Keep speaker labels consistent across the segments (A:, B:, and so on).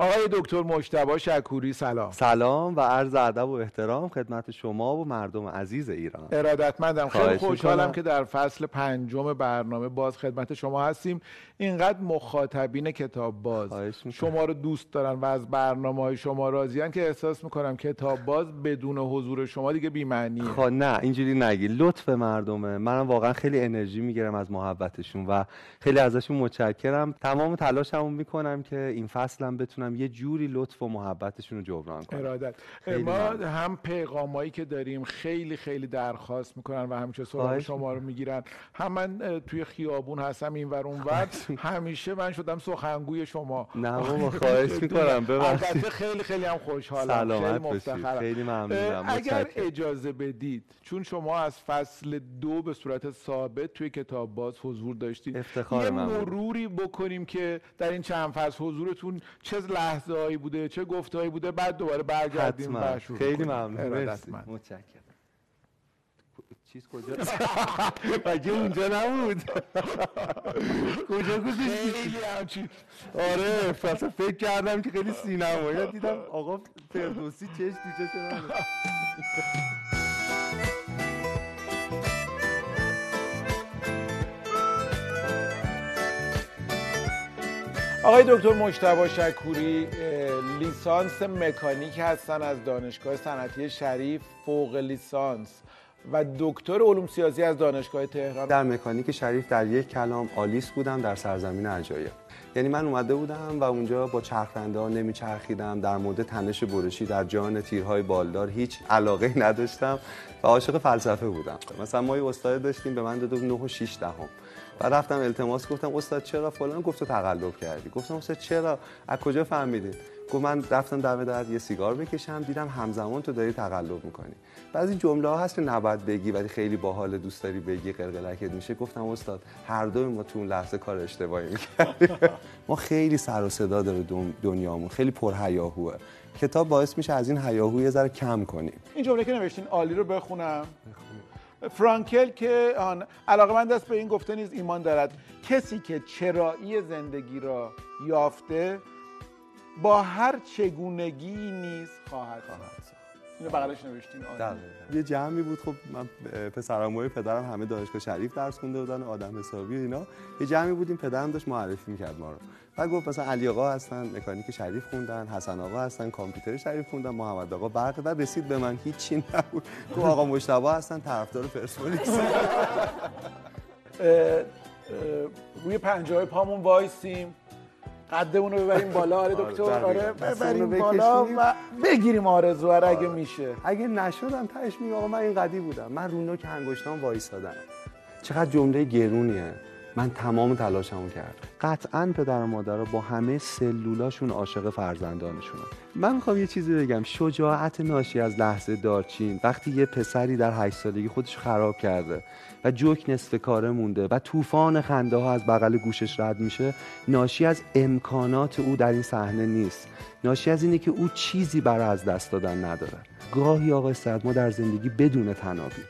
A: آقای دکتر مجتبی شکوری سلام.
B: سلام و عرض ادب و احترام خدمت شما و مردم عزیز ایران.
A: ارادتمندم. خیلی خوشحالم که در فصل پنجم برنامه باز خدمت شما هستیم. اینقدر مخاطبین کتاب باز. شما رو دوست دارن و از برنامه های شما راضیان که احساس می‌کنم کتاب باز بدون حضور شما دیگه بی‌معنیه.
B: خب نه اینجوری نگی. لطف مردمه. منم واقعا خیلی انرژی می‌گیرم از محبتشون و خیلی ازشون متشکرم. تمام تلاشمو می‌کنم که این فصلم بتونم یه جوری لطف و محبتشون رو جبران کنم.
A: ارادت. ما هم پیغامایی که داریم خیلی خیلی درخواست می‌کنن و همیشه سراغ شما رو می‌گیرن. هم من توی خیابون هستم این ور اون ور. همیشه من شدم سخنگوی شما.
B: نه بابا خواهش می‌کنم.
A: ببخشید. خیلی خیلی هم خوشحالم.
B: خیلی مفتخرم. خیلی ممنونم.
A: اگر اجازه بدید چون شما از فصل دو به صورت ثابت توی کتاب باز حضور داشتید
B: افتخار
A: یه مروری بکنیم که در این چند فصل حضورتون چه لحظه هایی بوده چه گفته بوده بعد دوباره برگردیم و
B: شروع خیلی ممنون. متشکرم. چیز کجا؟ مگه اونجا نبود؟ کجا گذاشتی؟
A: همچین.
B: آره فصل فکر کردم که خیلی سینمایی دیدم آقا فردوسی چش تو چش
A: آقای دکتر مجتبی شکوری لیسانس مکانیک هستن از دانشگاه صنعتی شریف فوق لیسانس. و دکتر علوم سیاسی از دانشگاه تهران.
B: در مکانیک شریف در یک کلام آلیس بودم در سرزمین عجایب یعنی من اومده بودم و اونجا با چرخنده ها نمیچرخیدم در مورد تنش برشی در جان تیرهای بالدار هیچ علاقه نداشتم و عاشق فلسفه بودم. مثلا ما یه استاد داشتیم به من داد 9 و 6 دهم. و رفتم التماس گفتم استاد چرا فلان؟ گفت تو تقلب کردی. گفتم استاد چرا؟ از کجا فهمیدید گفت من رفتم دم در یه سیگار بکشم دیدم همزمان تو داری تقلب می‌کنی. بعضی جمله ها هست که نباید بگی ولی خیلی باحال دوست داری بگی قلقلکت میشه. گفتم استاد هر دو ما تو اون لحظه کار اشتباهی می‌کردیم. ما خیلی سر و صدا داره دنیامون. خیلی پرهیاهوه. کتاب باعث میشه از این هیاهو یه ذره کم کنیم.
A: این جمله که نوشتین عالی رو بخونم. فرانکل که آن علاقه من دست به این گفته نیز ایمان دارد. کسی که چرایی زندگی را یافته با هر چگونگی نیز خواهد اینو بغلش نوشتین.
B: یه جمعی بود خب من پسراموی پدرم همه دانشگاه شریف درس خونده بودن آدم حسابی و اینا. یه جمعی بودیم پدرم داشت معرفی می‌کرد ما رو. و گفت مثلا علی آقا هستن مکانیک شریف خوندن حسن آقا هستن کامپیوتر شریف خوندن محمد آقا برق و رسید به من هیچی نبود. گفت آقا مشتبه هستن طرفدار پرسپولیس.
A: روی پنجه پامون وایسیم. قدمون رو ببریم بالا. آره دکتر. آره ببریم بالا و بگیریم آرزو اگه آره. میشه
B: اگه نشدم تهش میگم آقا من این قدی بودم. من رو نوک انگشتام وایسادم. چقدر جمله گرونیه. من تمام تلاشمو کردم. قطعا پدر و مادر با همه سلولاشون عاشق فرزندانشونن. من می‌خوام یه چیزی بگم. شجاعت ناشی از لحظه دارچین. وقتی یه پسری در هشت سالگی خودش خراب کرده و جوک نصف کاره مونده و طوفان خنده ها از بغل گوشش رد میشه ناشی از امکانات او در این صحنه نیست. ناشی از اینه که او چیزی برای از دست دادن نداره. گاهی آقای سعد ما در زندگی بدون تنابیم.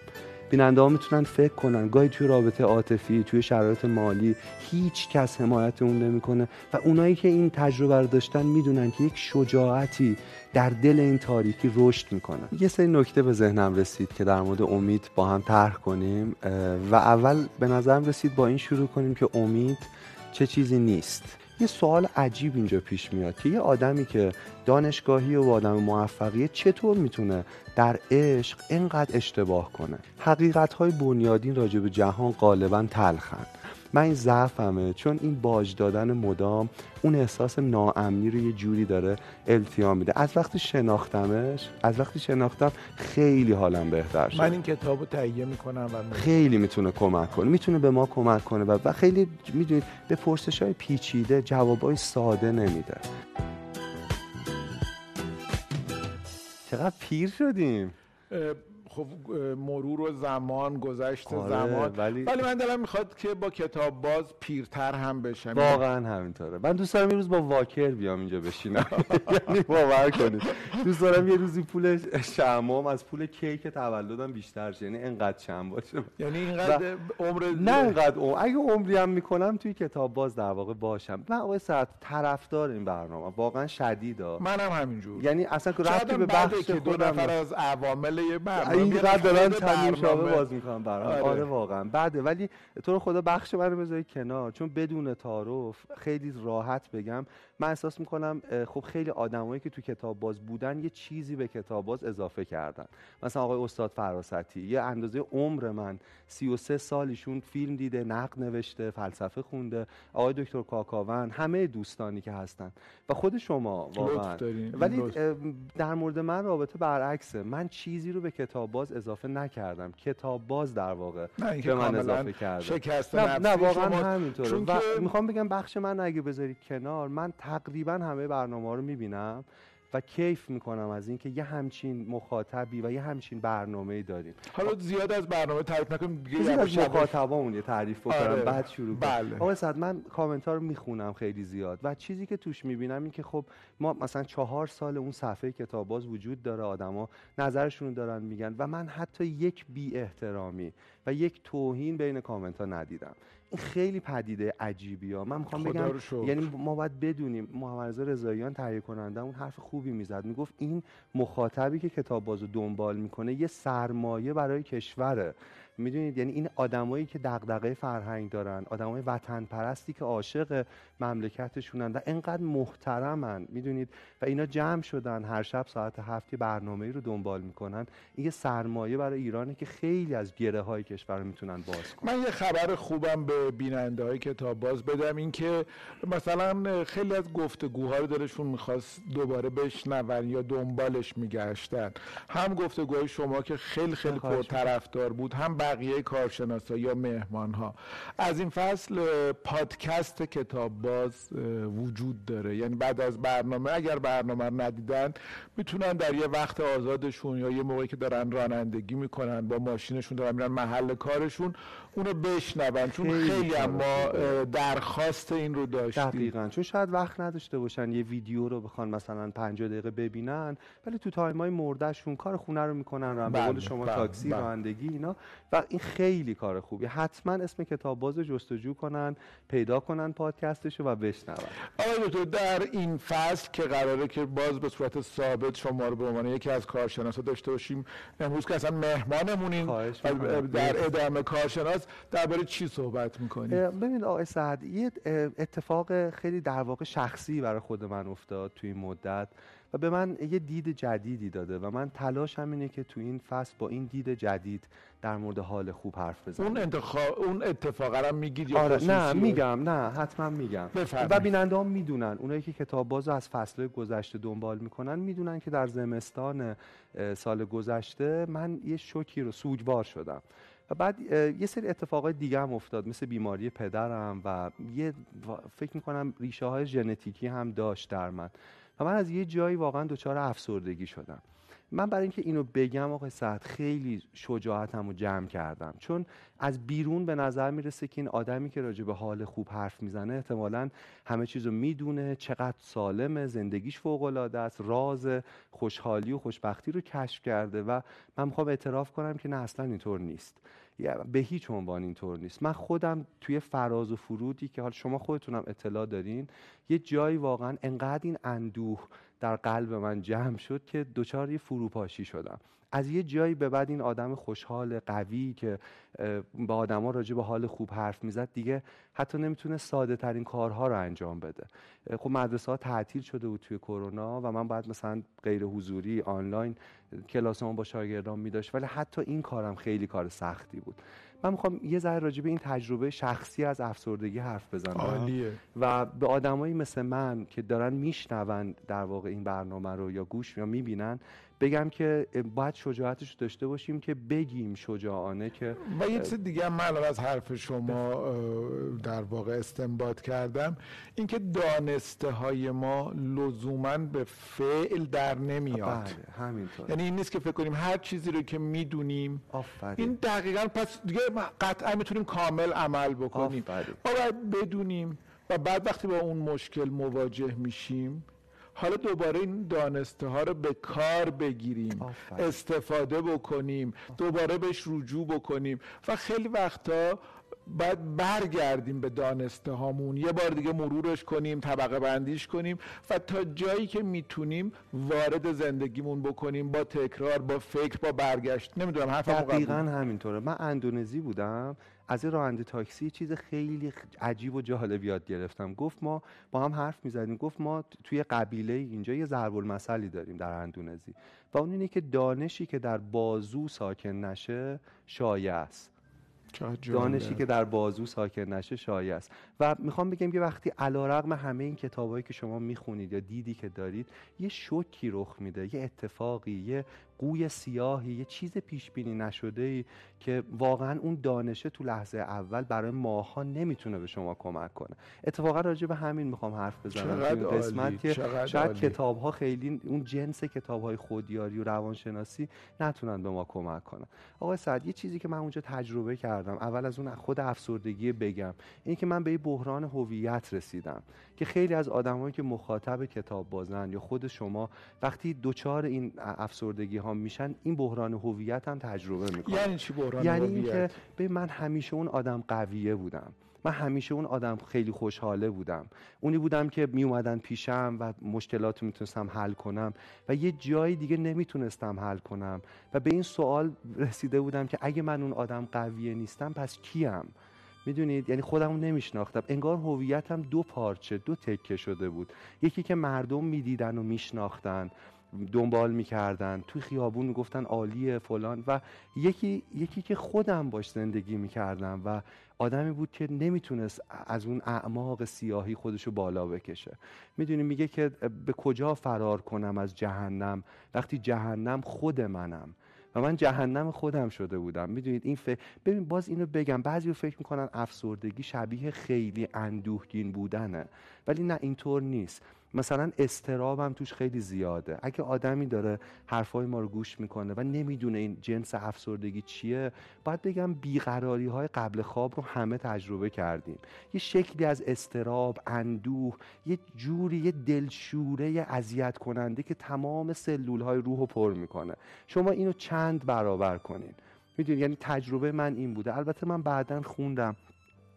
B: بیننده ها می‌تونن فکر کنن. گاهی توی رابطه عاطفی توی شرایط مالی هیچ کس حمایت اون نمی‌کنه و اونایی که این تجربه رو داشتن می‌دونن که یک شجاعتی در دل این تاریکی رشد می‌کنن یه سری نکته به ذهنم رسید که در مورد امید با هم طرح کنیم و اول به نظرم رسید با این شروع کنیم که امید چه چیزی نیست. یه سوال عجیب اینجا پیش میاد که یه آدمی که دانشگاهی و آدم موفقیه چطور می‌تونه در عشق اینقدر اشتباه کنه؟ حقیقت های بنیادین راجع به جهان غالبا تلخن. من این ضعفمه چون این باج دادن مدام اون احساس ناامنی رو یه جوری داره التیام میده. از وقتی شناختمش از وقتی شناختم خیلی حالم بهتر شد.
A: من این کتابو تهیه می‌کنم و
B: خیلی می‌تونه کمک کنه می‌تونه به ما کمک کنه و خیلی می‌دونید به پرسش های پیچیده جوابای ساده نمیده. چقدر پیر شدیم.
A: خب مرور و زمان گذشت
B: آره،
A: زمان.
B: ولی-
A: ولی من دلم می‌خواد که با کتاب باز پیرتر هم بشم.
B: واقعا همینطوره. من دوست دارم یه روز با واکر بیام اینجا بشینم. یعنی باور کنید. دوست دارم یه روزی پول شمام از پول کیک تولدم بیشتر شه. یعنی انقدر چند باشه.
A: یعنی اینقدر عمر
B: نه انقدر عمر. اگه عمری هم می‌کنم توی کتاب باز در واقع باشم. من آقای ساعت طرفدار این برنامه. واقعا شدیدا.
A: منم همینجور.
B: یعنی اصلا رفتی به بخش
A: که دو نفر از عوامل یه برنامه
B: اینقدر دارن شابه
A: برنامه.
B: باز می‌کنم برام
A: آره.
B: آره. واقعا بعده ولی تو رو خدا بخش من رو بذاری کنار چون بدون تعارف خیلی راحت بگم من احساس می‌کنم خب خیلی آدمایی که تو کتاب باز بودن یه چیزی به کتاب باز اضافه کردن مثلا آقای استاد فراستی یه اندازه عمر من 33 سال ایشون فیلم دیده نقد نوشته فلسفه خونده آقای دکتر کاکاون همه دوستانی که هستن و خود شما واقعا. ولی در مورد من رابطه برعکسه من چیزی رو به کتاب باز اضافه نکردم. کتاب باز در واقع به من اضافه کرده.
A: شکست
B: نه, نه واقعا همینطوره.
A: چون
B: و می‌خوام بگم بخش من اگه بذاری کنار من تقریبا همه برنامه رو می‌بینم. و کیف می‌کنم از اینکه یه همچین مخاطبی و یه همچین برنامه داریم
A: حالا زیاد از برنامه تعریف نکنیم دیگه
B: از
A: یواش.
B: مخاطبامون یه تعریف بکنم
A: آره.
B: بعد شروع
A: بله.
B: آقای صد من کامنت ها رو می‌خونم خیلی زیاد و چیزی که توش می‌بینم این که خب ما مثلا چهار سال اون صفحه کتاب باز وجود داره آدما نظرشون رو دارن میگن و من حتی یک بی احترامی و یک توهین بین کامنت ها ندیدم خیلی پدیده عجیبی ها من می‌خوام بگم. یعنی ما باید بدونیم محمد رضا رضاییان تهیه کننده اون حرف خوبی می‌زد. می‌گفت این مخاطبی که کتاب بازو دنبال می‌کنه یه سرمایه برای کشوره. می‌دونید؟ یعنی این آدمایی که دغدغه فرهنگ دارن آدمای وطن پرستی که عاشق مملکتشونن و انقدر محترمن می‌دونید؟ و اینا جمع شدن هر شب ساعت هفتی برنامه رو دنبال می‌کنن. این یه سرمایه برای ایرانه که خیلی از گره های کشور می‌تونن باز کنن.
A: من یه خبر خوبم به بیننده های کتاب باز بدم این که مثلا خیلی از گفتگوها رو دلشون می‌خواست دوباره بشنون یا دنبالش میگشتن. هم گفتگوهای شما که خیلی خیلی. پرطرفدار بود هم بقیه کارشناسا یا مهمان ها از این فصل پادکست کتاب باز وجود داره. یعنی بعد از برنامه اگر برنامه رو ندیدن می‌تونن در یه وقت آزادشون یا یه موقعی که دارن رانندگی می‌کنن با ماشینشون دارن میرن محل کارشون اونو بشنون چون
B: خیلی
A: اه، درخواست این رو داشتیم.
B: دقیقا. چون شاید وقت نداشته باشن یه ویدیو رو بخوان مثلا 50 دقیقه ببینن ولی تو تایم های مردهشون کار خونه رو می‌کنن رو به قول شما
A: بله،
B: تاکسی
A: بله.
B: رانندگی اینا. و این خیلی کار خوبی حتما اسم کتاب باز رو جستجو کنن پیدا کنن پادکستشو و بشنون.
A: آقای دکتر در این فصل که قراره که باز به صورت ثابت شما رو به عنوان یکی از کارشناسا داشته باشیم امروز که اصلا مهمانمونین. در ادامه کارشناس درباره چی صحبت می‌کنیم
B: اه، ببین آقای سعد یه اتفاق خیلی در واقع شخصی برای خود من افتاد تو این مدت و به من یه دید جدیدی داده و من تلاشم اینه که تو این فصل با این دید جدید در مورد حال خوب حرف بزنم
A: اون انتخاب اون اتفاق رو میگید یا
B: آره نه؟ میگم نه حتما میگم
A: بفرمایید.
B: و بیننده ها می‌دونن اونایی که کتاب باز از فصل گذشته دنبال می‌کنن می‌دونن که در زمستان سال گذشته من یه شوکی رو سوگوار شدم و بعد یه سری اتفاقای دیگه هم افتاد. مثل بیماری پدرم و یه فکر می‌کنم ریشه های ژنتیکی هم داشت در من. و من از یه جایی واقعا دچار افسردگی شدم. من برای اینکه اینو بگم آقای سعد خیلی شجاعتم رو جمع کردم. چون از بیرون به نظر می‌رسه که این آدمی که راجع به حال خوب حرف می‌زنه احتمالا همه چیز رو می‌دونه. چقدر سالمه زندگیش فوق العاده است راز خوشحالی و خوشبختی رو کشف کرده و من می‌خوام اعتراف کنم که نه اصلا اینطور نیست. به هیچ عنوان اینطور نیست. من خودم توی فراز و فرودی که حال شما خودتونم اطلاع دارین یه جایی واقعا انقدر این اندوه در قلب من جمع شد که دچار یه فروپاشی شدم. از یه جایی به بعد این آدم خوشحال قوی که با آدما راجع به حال خوب حرف می‌زد دیگه حتی نمی‌تونه ساده ترین کارها رو انجام بده. خب مدرسه ها تعطیل شده بود توی کرونا و من باید مثلا غیر حضوری آنلاین کلاسمون با شاگردان میداشت ولی حتی این کارم خیلی کار سختی بود. من می‌خوام یه ذره راجع به این تجربه شخصی از افسردگی حرف بزنم.
A: عالیه.
B: و به آدمایی مثل من که دارن میشنون در واقع این برنامه رو یا گوش یا می‌بینن بگم که باید شجاعتش داشته باشیم که بگیم شجاعانه که
A: و یه چیز دیگه من از حرف شما در واقع استنباط کردم. اینکه دانسته های ما لزوما به فعل در نمیاد.
B: بله همینطور.
A: یعنی این نیست که فکر کنیم هر چیزی رو که می‌دونیم این دقیقا پس دیگه قطعا می‌تونیم کامل عمل بکنیم. ما باید بدونیم و بعد وقتی با اون مشکل مواجه میشیم حالا دوباره این دانسته ها رو به کار بگیریم استفاده بکنیم دوباره بهش رجوع بکنیم و خیلی وقتا باید برگردیم به دانسته هامون یه بار دیگه مرورش کنیم طبقه بندیش کنیم و تا جایی که می‌تونیم وارد زندگیمون بکنیم با تکرار با فکر با برگشت. نمی‌دونم حرفم
B: دقیقا همینطوره. من اندونزی بودم. از این راننده تاکسی چیز خیلی عجیب و جالب یاد گرفتم. گفت ما با هم حرف می‌زدیم. گفت ما توی قبیله اینجا یه ضرب المثلی داریم در اندونزی. و اون اینه که دانشی که در بازو ساکن نشه شایع است. دانشی که در بازو ساکن نشه شایع است. و می‌خوام بگم که وقتی علیرغم همه این کتابایی که شما می‌خونید یا دیدی که دارید یه شوکی رخ میده یه اتفاقی یه قوی سیاهی یه چیز پیش بینی نشده ای که واقعا اون دانشه تو لحظه اول برای ماها نمی‌تونه به شما کمک کنه. اتفاقا راجع به همین می‌خوام حرف بزنم
A: این قسمت که
B: شاید کتاب ها خیلی اون جنس کتاب های خودیاری و روانشناسی نتونن به ما کمک کنن. آقای سعد یه چیزی که من اونجا تجربه کردم اول از اون خود افسردگی بگم این که من به یه بحران هویت رسیدم که خیلی از آدمایی که مخاطب کتاب بازن یا خود شما وقتی دوچار این افسردگی میشن این بحران هویت هم تجربه می‌کنن
A: یعنی چی بحران
B: یعنی
A: اینکه
B: به من همیشه اون آدم قویه بودم. من همیشه اون آدم خیلی خوشحاله بودم. اونی بودم که می اومدن پیشم و مشکلات می‌تونستم حل کنم و یه جایی دیگه نمی‌تونستم حل کنم. و به این سوال رسیده بودم که اگه من اون آدم قویه نیستم پس کیم؟ می‌دونید؟ یعنی خودم نمیشناختم. انگار هویتم دو پارچه دو تکه شده بود. یکی که مردم می‌دیدن و میشناختن. دنبال می‌کردن توی خیابون می‌گفتن عالیه فلان و یکی یکی که خودم باش زندگی می‌کردم و آدمی بود که نمی‌تونست از اون اعماق سیاهی خودشو بالا بکشه. می‌دونی میگه که به کجا فرار کنم از جهنم؟ وقتی جهنم خود منم و من جهنم خودم شده بودم. می‌دونید این ف... ببین باز اینو بگم بعضی فکر می‌کنن افسردگی شبیه خیلی اندوهگین بودنه. ولی نه اینطور نیست. مثلا استرابم توش خیلی زیاده. اگه آدمی داره حرفای ما رو گوش می‌کنه و نمی‌دونه این جنس افسردگی چیه باید بگم بیقراری های قبل خواب رو همه تجربه کردیم. یه شکلی از استراب اندوه یه جوری یه دلشوره اذیت کننده که تمام سلول های روح رو پر می‌کنه. شما اینو چند برابر کنین؟ می‌دونید یعنی تجربه من این بوده. البته من بعدا خوندم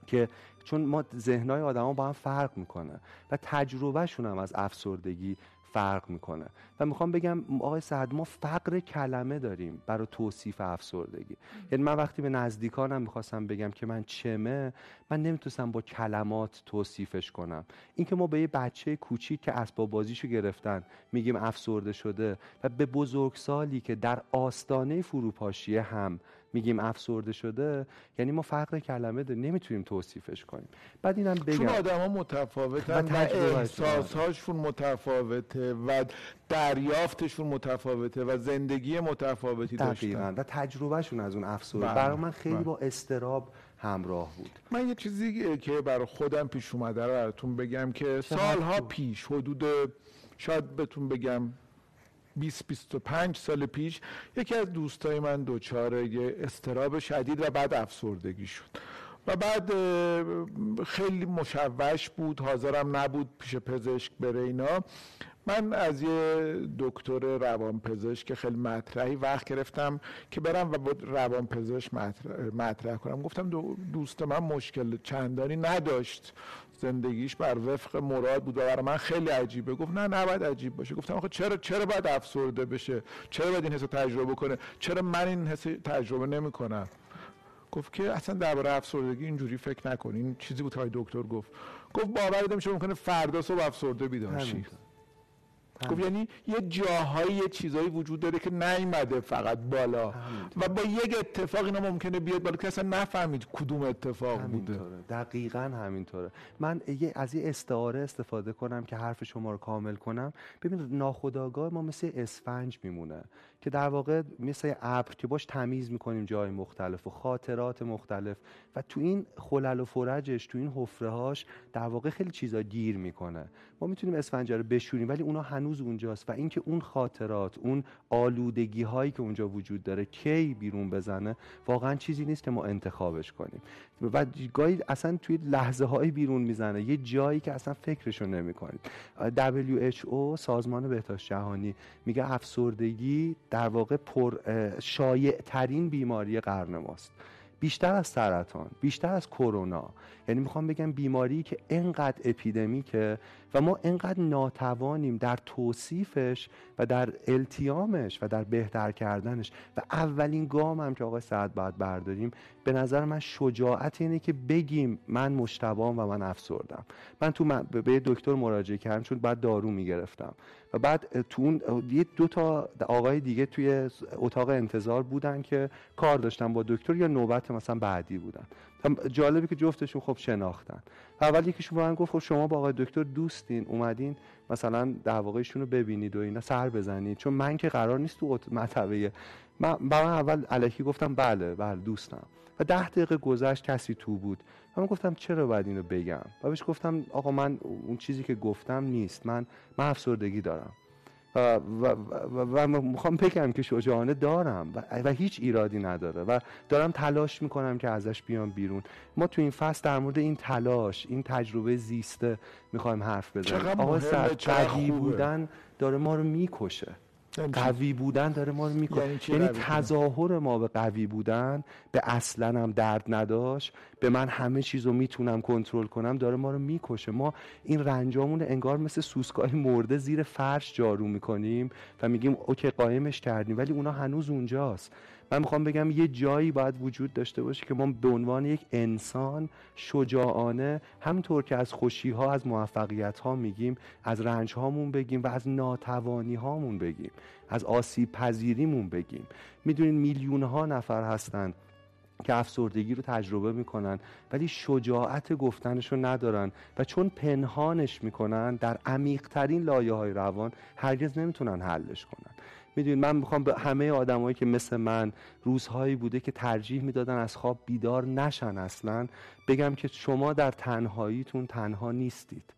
B: که چون ما ذهنهای آدما با هم فرق می‌کنه و تجربهشون هم از افسردگی فرق می‌کنه. و می‌خوام بگم آقای سعد ما فقر کلمه داریم برای توصیف افسردگی. یعنی من وقتی به نزدیکانم می‌خواستم بگم که من چمه من نمی‌تونستم با کلمات توصیفش کنم. اینکه ما به یه بچه کوچیک که اسباب بازیشو گرفتن میگیم افسرده شده و به بزرگسالی که در آستانه فروپاشیه هم میگیم افسرده شده یعنی ما فرق کلمه داریم نمی‌تونیم توصیفش کنیم. بعد اینم بگم.
A: چون آدما متفاوتن و احساسهاشون متفاوته و دریافتشون متفاوته و زندگی متفاوتی داشتن.
B: و تجربهشون از اون افسرده. بله، برای من خیلی بله. با استراب همراه بود.
A: من یه چیزی که برای خودم پیش اومده رو براتون بگم که سالها پیش حدود شاید بهتون بگم 20 25 سال پیش یکی از دوستای من دچار استراب شدید و بعد افسردگی شد. و بعد خیلی مشوش بود حاضرم نبود پیش پزشک بره اینا. من از یه دکتر روان پزشک که خیلی مطرحی وقت گرفتم که برم و روان پزشک مطرح, کنم. گفتم دوست من مشکل چندانی نداشت. زندگیش بر وفق مراد بود و برای من خیلی عجیبه. گفت نه نباید عجیب باشه. گفتم آخه چرا چرا باید افسرده بشه؟ چرا باید این حس تجربه کنه؟ چرا من این حس تجربه نمی‌کنم؟ گفت که اصلا درباره افسردگی اینجوری فکر نکن. این چیزی بود های دکتر گفت. گفت باور نمیشه ممکنه فردا صبح افسرده بیدار خب یعنی یه جاهایی یه چیزایی وجود داره که نیومده فقط بالا. و با یک اتفاق اینا ممکنه بیاد بالا که اصلا نفهمید کدوم اتفاق بوده.
B: دقیقا همینطوره. من یه از یه استعاره استفاده کنم که حرف شما رو کامل کنم. ببینید ناخودآگاه ما مثل اسفنج میمونه. که در واقع مثل ابر که باش تمیز می‌کنیم جای مختلف و خاطرات مختلف. و تو این خلل و فرجش تو این حفره هاش در واقع خیلی چیزا گیر می‌کنه. ما می‌تونیم اسفنج رو بشوریم ولی اونا هنوز اونجاست. و اینکه اون خاطرات اون آلودگی هایی که اونجا وجود داره کی بیرون بزنه واقعا چیزی نیست که ما انتخابش کنیم. و گاهی اصلا توی لحظه های بیرون می‌زنه. یه جایی که اصلا فکرشو نمی کنید WHO سازمان بهداشت جهانی میگه افسردگی در واقع پر شایع ترین بیماری قرن ماست. بیشتر از سرطان بیشتر از کرونا. یعنی می‌خوام بگم بیماری که انقدر اپیدمیکه و ما انقدر ناتوانیم در توصیفش و در التیامش و در بهتر کردنش. و اولین گام هم که آقای سعد باید برداریم به نظر من شجاعت اینه که بگیم من مشتبام و من افسردم. من تو به دکتر مراجعه کردم چون بعد دارو می‌گرفتم. و بعد تو اون یه دو تا آقای دیگه توی اتاق انتظار بودن که کار داشتن با دکتر یا نوبت مثلا بعدی بودن. جالبی که جفتشون خب شناختن. اول یکیشون به من گفت خب شما با آقای دکتر دوستین اومدین مثلا در رو ببینید و اینا سر بزنید. چون من که قرار نیست تو مطبعه. من من اول علکی گفتم بله بله دوستم. و ده دقیقه گذشت کسی تو بود. و من گفتم چرا باید اینو بگم؟ و بهش گفتم آقا من اون چیزی که گفتم نیست. من من افسردگی دارم. و, و, و, می‌خوام بگم که شجاعانه دارم و, و هیچ ایرادی نداره و دارم تلاش می‌کنم که ازش بیام بیرون. ما تو این فصل در مورد این تلاش این تجربه زیسته می‌خوایم حرف بزنیم. آقا قوی بودن داره ما رو می‌کشه. قوی بودن داره ما رو می‌کنه یعنی, یعنی تظاهر ما به قوی بودن به اصلا هم درد نداشت. به من همه چیز رو می‌تونم کنترل کنم داره ما رو می‌کشه. ما این رنجامون انگار مثل سوسکای مرده زیر فرش جارو می‌کنیم و میگیم اوکی قایمش کردیم ولی اونا هنوز اونجاست. من می‌خوام بگم یه جایی باید وجود داشته باشه که ما به عنوان یک انسان شجاعانه همطور که از خوشی ها از موفقیت ها میگیم از رنج هامون بگیم و از ناتوانی هامون بگیم از آسیب پذیریمون بگیم. می‌دونین میلیون ها نفر هستند که افسردگی رو تجربه می‌کنن ولی شجاعت گفتنش رو ندارن و چون پنهانش می‌کنن در عمیقترین لایه های روان هرگز نمی‌تونن حلش کنن. می‌دونید من می‌خوام به همه آدمایی که مثل من روزهایی بوده که ترجیح می‌دادن از خواب بیدار نشن اصلا بگم که شما در تنهاییتون تنها نیستید.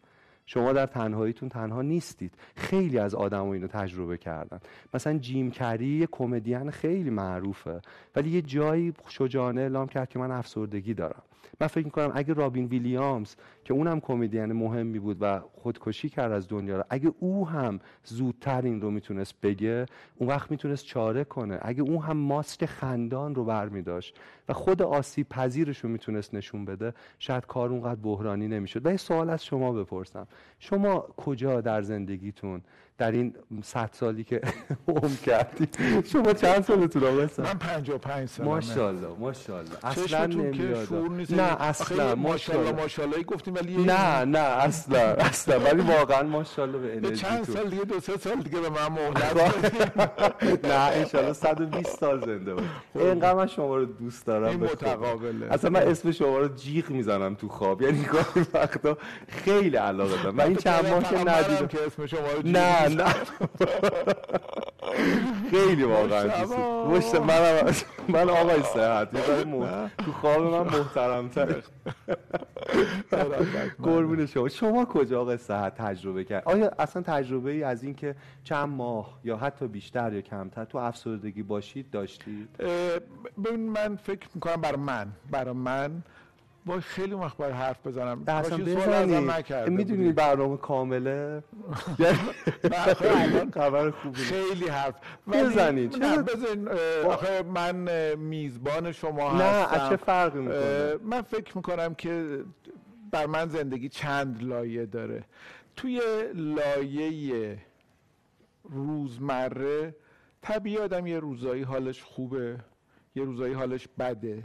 B: شما در تنهاییتون تنها نیستید. خیلی از آدم اینو تجربه کردن. مثلا جیم کری یه کمدین خیلی معروفه. ولی یه جایی شجاعانه اعلام کرد که من افسردگی دارم. من فکر می‌کنم اگه رابین ویلیامز که اونم کمدین مهمی بود و خودکشی کرد از دنیا رو اگه او هم زودتر این رو می‌تونست بگه اون وقت می‌تونست چاره کنه. اگه او هم ماسک خندان رو برمی داشت و خود آسیب پذیرش رو می‌تونست نشون بده شاید کار اونقدر بحرانی نمی‌شد. و یه سوال از شما بپرسم. شما کجا در زندگیتون در این صد سالی که عمر کردی. شما چند سالتون آقا
A: من 55 سالمه.
B: ماشاءالله ماشاءالله. اصلا نمیاد. نه اصلا
A: ماشاءالله ماشاءالله. گفتیم ولی
B: نه نه اصلا اصلا. ولی واقعا ماشاءالله به انرژی
A: چند سال دیگه دو سه سال دیگه به من مهلت
B: نه ان شاء الله 120 سال زنده باش خب. اینقدر من شما رو دوست دارم
A: این متقابله.
B: اصلا من اسم شما رو جیغ می‌زنم تو خواب. یعنی گاهی وقتا خیلی علاقه دارم. من این چند ماه که ندیدم.
A: که اسم شما رو
B: نه نه خیلی واقعا مشت من من آقای صحت یه تو خواب من محترم تر. قربون شما. شما کجا آقای صحت تجربه کرد؟ آیا اصلا تجربه ای از این که چند ماه یا حتی بیشتر یا کمتر تو افسردگی باشید داشتید؟
A: ببین من فکر می‌کنم برای من برای من با خیلی وقت باید حرف بزنم.
B: اصلا می‌دونی برنامه کامله؟ خبر خوبی.
A: خیلی حرف.
B: بزنید.
A: بزن آخه من میزبان شما هستم.
B: نه چه فرقی می‌کنه؟
A: من فکر می‌کنم که بر من زندگی چند لایه داره. توی لایه روزمره طبیعی آدم یه روزایی حالش خوبه یه روزایی حالش بده.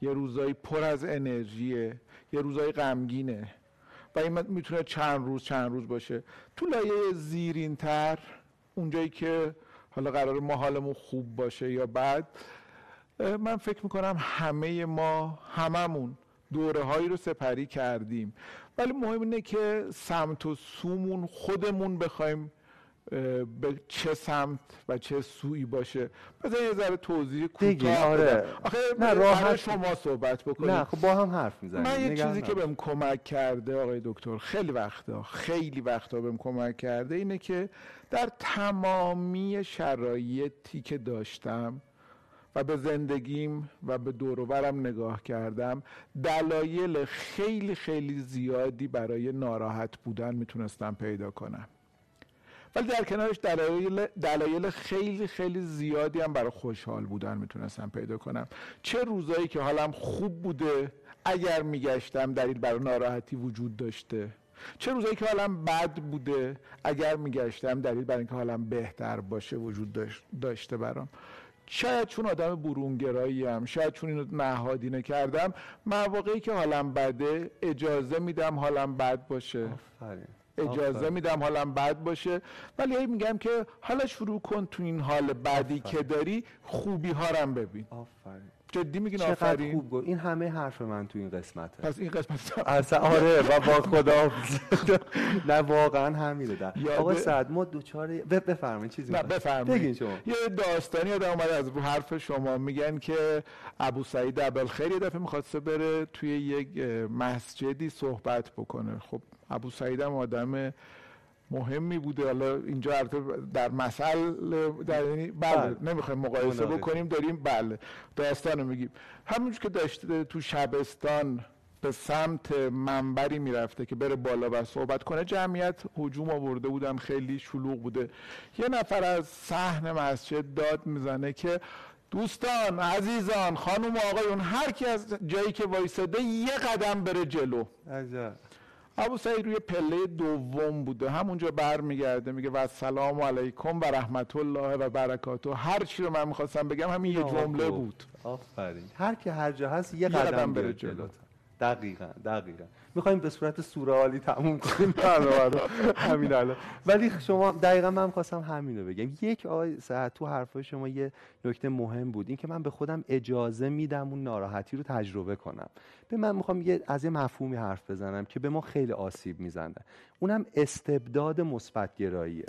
A: یه روزایی پر از انرژیه یه روزایی غمگینه. و این می‌تونه چند روز چند روز باشه. تو لایه زیرین تر اونجایی که حالا قرار ما حالمون خوب باشه یا بعد من فکر می‌کنم همه ما هممون دوره هایی رو سپری کردیم. ولی مهم اینه که سمت و سومون خودمون بخوایم به چه سمت و چه سوی باشه. بذار یه ذره توضیح کوتاه
B: آره.
A: آخه نه راحت شما صحبت بکنید
B: نه خب با هم حرف می‌زنیم.
A: من یه چیزی که بهم کمک کرده آقای دکتر خیلی وقتا خیلی وقتا بهم کمک کرده اینه که در تمامی شرایطی که داشتم و به زندگیم و به دوروبرم نگاه کردم دلایل خیلی خیلی زیادی برای ناراحت بودن می‌تونستم پیدا کنم. ولی در کنارش دلایل, دلایل خیلی خیلی زیادی هم برای خوشحال بودن می‌تونستم پیدا کنم. چه روزایی که حالم خوب بوده اگر میگشتم دلیل برای ناراحتی وجود داشته. چه روزایی که حالم بد بوده اگر میگشتم دلیل برای اینکه حالم بهتر باشه وجود داشته برام. شاید چون آدم برونگرایی هم شاید چون اینو نهادینه کردم مواقعی که حالم بده اجازه میدم حالم بد باشه. آفرین. اجازه میدم حالم بد باشه. ولی میگم که حالا شروع کن تو این حال بعدی که داری خوبی ها هم ببین. آفرین. جدی میگین آفرین؟
B: خوب گفت. این همه حرف من تو این قسمته.
A: پس این قسمت
B: اصلا آره و با خدا. نه واقعا همینه در. آقا سعد ما دوچار بفرمایید چیزی
A: نه بفرمایید. شما. یه داستانی یادم اومد از رو حرف شما. میگن که ابو سعید ابل خیر یه دفعه می‌خواسته بره توی یک مسجدی صحبت بکنه. خب ابو سعید هم آدم مهمی بوده. حالا اینجا در مثل در یعنی بله, بله. نمی‌خوایم مقایسه بکنیم داریم بله داستان رو میگیم. همونجور که داشته تو شبستان به سمت منبری می‌رفته که بره بالا و صحبت کنه جمعیت هجوم آورده بودن خیلی شلوغ بوده. یه نفر از صحن مسجد داد می‌زنه که دوستان عزیزان خانم و آقایون هر کی از جایی که وایساده یه قدم بره جلو. عجب. ابو سعید روی پله دوم بوده. همونجا برمیگرده میگه و سلام علیکم و رحمت الله و برکاته. هر چی رو من می‌خواستم بگم همین یه جمله بود.
B: آفرین. هر که هر جا هست یه, قدم, قدم بره جلو. دقیقا دقیقا. می‌خوایم به صورت سورالی تموم کنیم. همین الان. ولی شما دقیقا من خواستم همین رو بگم. یک آقای تو حرفای شما یه نکته مهم بود. این که من به خودم اجازه میدم اون ناراحتی رو تجربه کنم. به من می‌خوام یه از یه مفهومی حرف بزنم که به ما خیلی آسیب می‌زنه. اونم استبداد مثبت گراییه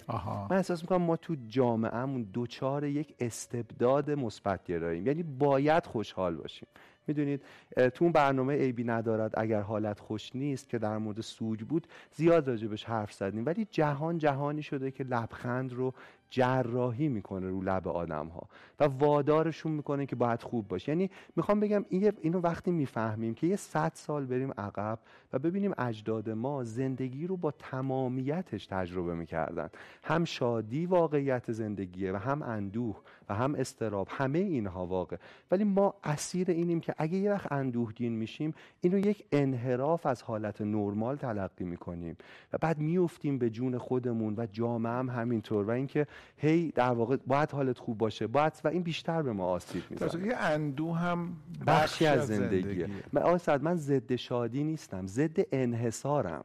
B: من احساس می‌کنم ما تو جامعهمون دوچار یک استبداد مثبت گراییم یعنی باید خوشحال باشیم. می‌دونید تو اون برنامه ایبی ندارد اگر حالت خوش نیست که در مورد سوگ بود زیاد راجبش حرف زدیم. ولی جهان جهانی شده که لبخند رو جراحی می‌کنه رو لب آدم ها و وادارشون می‌کنه که باید خوب باشه. یعنی می‌خوام بگم اینو وقتی می‌فهمیم که یه صد سال بریم عقب و ببینیم اجداد ما زندگی رو با تمامیتش تجربه می‌کردن. هم شادی واقعیت زندگیه و هم اندوه و هم استراب همه اینها واقع. ولی ما اسیر اینیم که اگه یه وقت اندوهگین میشیم اینو یک انحراف از حالت نرمال تلقی می‌کنیم. و بعد میفتیم به جون خودمون و جامعه هم همینطور. و اینکه هی در واقع باید حالت خوب باشه باید و این بیشتر به ما آسیب می‌زنه.
A: یه اندو هم
B: بخشی از زندگیه. من من ضد شادی نیستم ضد انحصارم.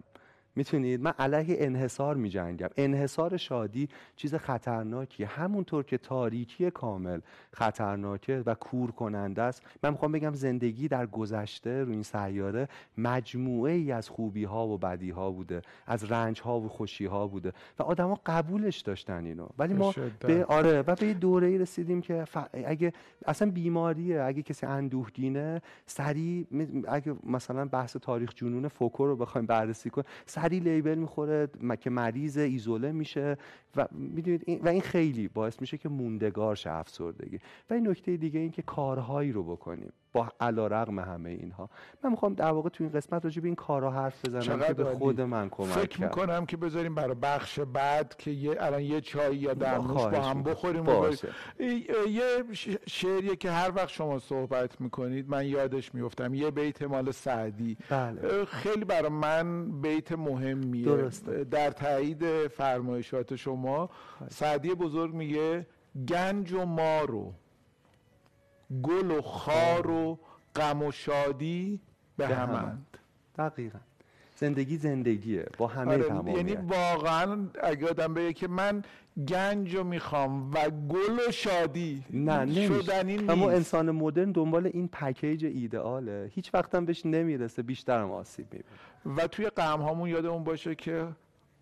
B: می‌تونید؟ من علیه انحصار میجنگم. انحصار شادی چیز خطرناکیه. همونطور که تاریکی کامل خطرناکه و کور کننده است. من می‌خوام بگم زندگی در گذشته رو این سیاره مجموعه ای از خوبی ها و بدی ها بوده. از رنج ها و خوشی ها بوده. و آدما قبولش داشتن اینو. ولی ما به آره و به یه دوره ای رسیدیم که اگه اصلا بیماریه اگه کسی اندوهگینه سریع اگه مثلا بحث تاریخ جنون فوکو رو بخوایم بررسی کنیم سری لیبل می‌خوره که مریض ایزوله میشه و می‌دونید و این خیلی باعث میشه که موندگار شه افسردگی. و این نکته دیگه این که کارهایی رو بکنیم. با علا رقم همه اینها. من می‌خوام در واقع تو این قسمت راجع به این کارها حرف بزنم که به خود من کمک
A: فکر می‌کنم که بذاریم برای بخش بعد که یه الان یه چای یا درموش با هم بخوریم یه شعریه که هر وقت شما صحبت می‌کنید من یادش میفتم یه بیت مال سعدی. بله. خیلی برای من بیت مهمیه. درسته. در تایید فرمایشات شما. سعدی بزرگ میگه گنج و مارو گل و خار و غم و شادی به همند
B: دقیقا. زندگی زندگیه. با همه
A: آره یعنی واقعا اگه آدم بگه که من گنج رو می‌خوام و گل و شادی
B: نه نمیشه.
A: نیست
B: اما انسان مدرن دنبال این پکیج ایدئاله هیچ وقت هم بهش نمی‌رسه بیشتر هم آسیب می‌بینه.
A: و توی غم هامون یادمون باشه که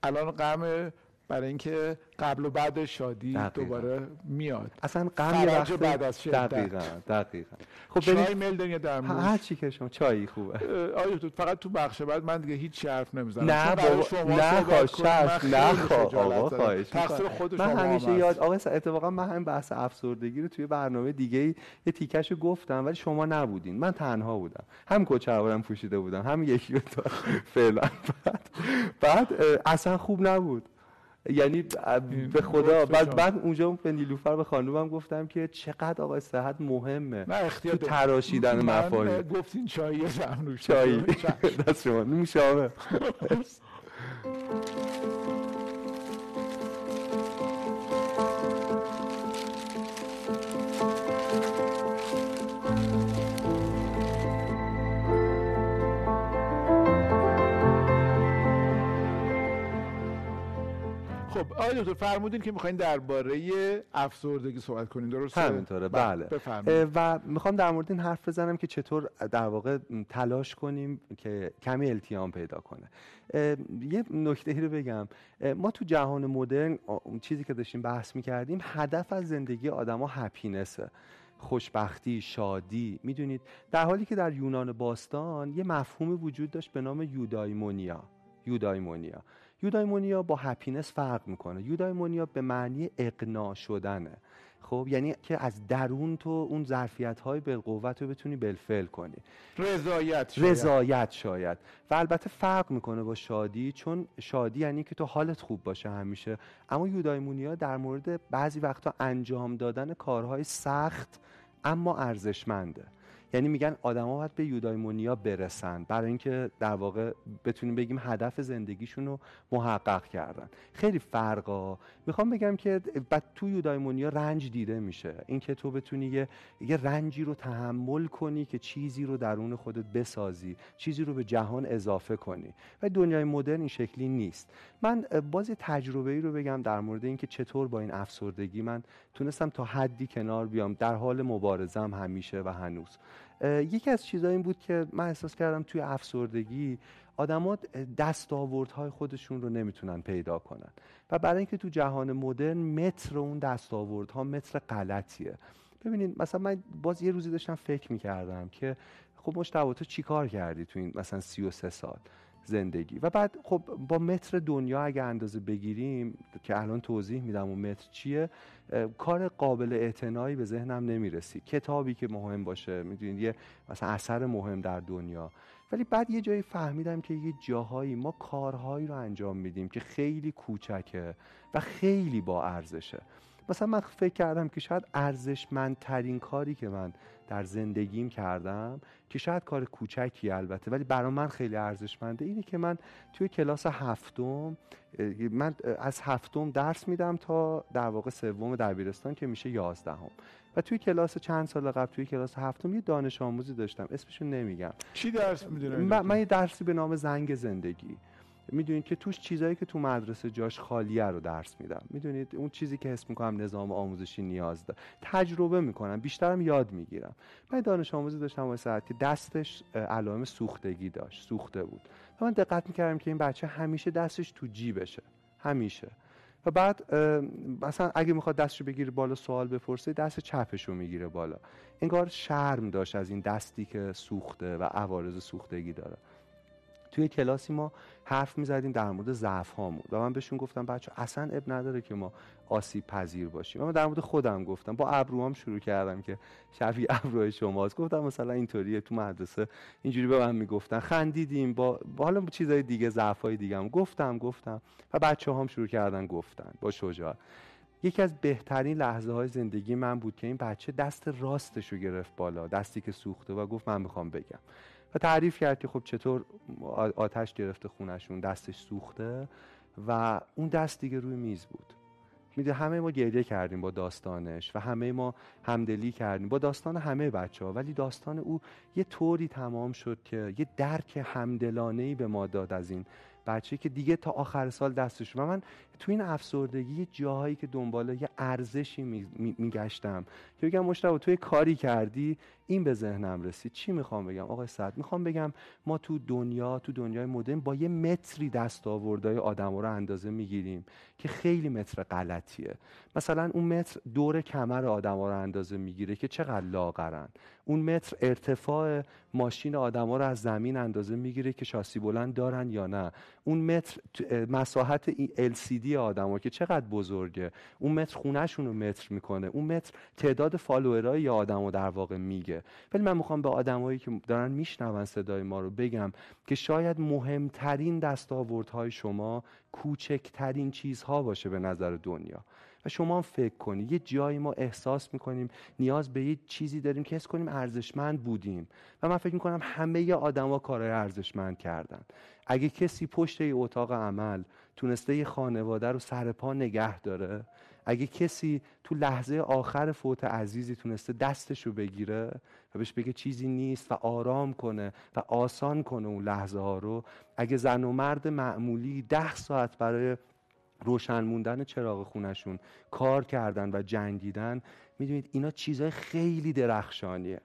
A: الان غم برای اینکه قبل و بعد شادی
B: دقیقاً.
A: دوباره میاد
B: اصلا غم یه وقت
A: بعد از شدت.
B: دقیقاً دقیقاً خب
A: چای میل دارین یا در
B: هر چی که شما چایی خوبه
A: آیا تو فقط تو بخش بعد من دیگه هیچ حرف نمی‌زنم
B: نه بابا نه خواهش نه خواه
A: خجالت
B: آقا. خواهش
A: تقصیر. خود
B: من همیشه. یاد آقا اتفاقا من همین بحث افسردگی رو توی برنامه دیگه یه تیکش گفتم ولی شما نبودین من تنها بودم هم کچربارم پوشیده بودم هم یکی تا فعلا بعد بعد اصلا خوب نبود یعنی به خدا. بعد. بعد اونجا به نیلوفر به خانومم گفتم که چقدر آقا صحت مهمه. تو. تراشیدن مفاهیم.
A: گفتین چایی زمنوش
B: چایی. دست شما. نوشابه
A: آقای دکتر فرمودین که می‌خواین درباره افسردگی صحبت کنین درسته؟
B: همینطوره بله اه، و می‌خوام در مورد این حرف بزنم که چطور در واقع تلاش کنیم که کمی التیام پیدا کنه. یه نکته ای رو بگم. ما تو جهان مدرن چیزی که داشتیم بحث می‌کردیم هدف از زندگی آدما هپینسه خوشبختی شادی. می‌دونید در حالی که در یونان باستان یه مفهومی وجود داشت به نام یودایمونیا. یودایمونیا. یودایمونیا با هپینس فرق می‌کنه. یودایمونیا به معنی اقناع شدنه. خب یعنی که از درون تو اون ظرفیت های بالقوت رو بتونی بالفعل کنی.
A: رضایت شاید.
B: رضایت شاید. و البته فرق می‌کنه با شادی چون شادی یعنی که تو حالت خوب باشه همیشه. اما یودایمونیا در مورد بعضی وقتا انجام دادن کارهای سخت اما ارزشمنده. یعنی میگن آدما باید به یودایمونیا برسن. برای اینکه در واقع بتونیم بگیم هدف زندگیشون رو محقق کردن. خیلی فرقا. می‌خوام بگم که بعد تو یودایمونیا رنج دیده میشه. اینکه تو بتونی یه, یه رنجی رو تحمل کنی که چیزی رو درون خودت بسازی. چیزی رو به جهان اضافه کنی. و دنیای مدرن این شکلی نیست. من باز تجربه ای رو بگم در مورد اینکه چطور با این افسردگی من تونستم تا حدی کنار بیام. در حال مبارزم همیشه و هنوز. یکی از چیزها این بود که من احساس کردم توی افسردگی آدما دستاوردهای خودشون رو نمی‌تونن پیدا کنن. و برای اینکه تو جهان مدرن متر اون دستاوردها متر غلطیه. ببینید مثلا من باز یه روزی داشتم فکر می‌کردم که خب مشتبه تو چیکار کردی تو این مثلا 33 سال؟ زندگی. و بعد خب با متر دنیا اگه اندازه بگیریم که الان توضیح میدم اون متر چیه کار قابل اعتنایی به ذهنم نمی‌رسی. کتابی که مهم باشه می‌دونید یه مثلا اثر مهم در دنیا. ولی بعد یه جایی فهمیدم که یه جاهایی ما کارهایی رو انجام میدیم که خیلی کوچکه و خیلی با ارزشه. مثلا من فکر کردم که شاید ارزشمندترین کاری که من در زندگیم کردم که شاید کار کوچکی البته ولی برای من خیلی ارزشمنده اینه که من توی کلاس هفتم من از هفتم درس میدم تا در واقع سوم دبیرستان که میشه یازدهم. و توی کلاس چند سال قبل توی کلاس هفتم یه دانش آموزی داشتم. اسمشو نمیگم.
A: چی درس می‌دونید
B: من, من یه درسی به نام زنگ زندگی. می‌دونید که توش چیزایی که تو مدرسه جاش خالیه رو درس میدم. می‌دونید اون چیزی که حس می‌کنم نظام آموزشی نیاز داره. تجربه می‌کنم بیشترم یاد می‌گیرم. من دانش آموزی داشتم واسه ساعت که دستش علائم سوختگی داشت سوخته بود. و من دقت می‌کردم که این بچه همیشه دستش تو جیبشه. همیشه. و بعد مثلا اگه می‌خواد دستشو بگیره بالا سوال بپرسه دست چپشو می‌گیره بالا. انگار شرم داشت از این دستی که سوخته و عوارض سوختگی داره. توی کلاسی ما حرف می‌زدیم در مورد ضعف هامون و من بهشون گفتم بچه اصلا اب نداره که ما آسیب پذیر باشیم. و من در مورد خودم گفتم. با ابروام شروع کردم که شبیه ابروهای شماست. گفتم مثلا اینطوریه تو مدرسه اینجوری به من می‌گفتن. خندیدیم با, با حالا چیزای دیگه ضعف های دیگه هم. گفتم گفتم. و بچه هم شروع کردن گفتن با شجاعت. یکی از بهترین لحظه های زندگی من بود که این بچه دست راستش رو گرفت بالا دستی که سوخته و گفت من می‌خوام بگم. و تعریف کرد که خب چطور آتش گرفته خونشون دستش سوخته و اون دست دیگه روی میز بود. میده همه ما گریه کردیم با داستانش و همه ما همدلی کردیم. با داستان همه بچه ها ولی داستان او یه طوری تمام شد که یه درک همدلانه به ما داد از این بچه که دیگه تا آخر سال دستش و من تو این افسردگی یه جاهایی که دنبال یه ارزشی میگشتم می که بگم مشتبه توی کاری کردی این به ذهنم رسید. چی می‌خوام بگم؟ آقای سعد می‌خوام بگم ما تو دنیا تو دنیای مدرن با یه متری دستاوردهای آدم رو اندازه می‌گیریم که خیلی متر غلطیه. مثلا اون متر دور کمر آدم رو اندازه می‌گیره که چقدر لاغرن. اون متر ارتفاع ماشین آدم رو از زمین اندازه می‌گیره که شاسی بلند دارن یا نه. اون متر مساحت LCD آدما که چقدر بزرگه. اون متر خونهشون رو متر می‌کنه. اون متر تعداد فالوورای آدمو در واقع میگه. ولی من می‌خوام به آدمایی که دارن میشنون صدای ما رو بگم که شاید مهمترین دستاوردهای شما کوچکترین چیزها باشه به نظر دنیا. و شما فکر کنید یه جایی ما احساس می‌کنیم نیاز به یه چیزی داریم که حس کنیم ارزشمند بودیم. و من فکر می‌کنم همه آدما کارهای ارزشمند کردن. اگه کسی پشت یه اتاق عمل تونسته یه خانواده رو سر پا نگه داره اگه کسی تو لحظه آخر فوت عزیزی تونسته دستش رو بگیره و بهش بگه چیزی نیست و آرام کنه و آسان کنه اون لحظه ها رو اگه زن و مرد معمولی ده ساعت برای روشن موندن چراغ خونشون کار کردن و جنگیدن می‌دونید اینا چیزهای خیلی درخشانیه.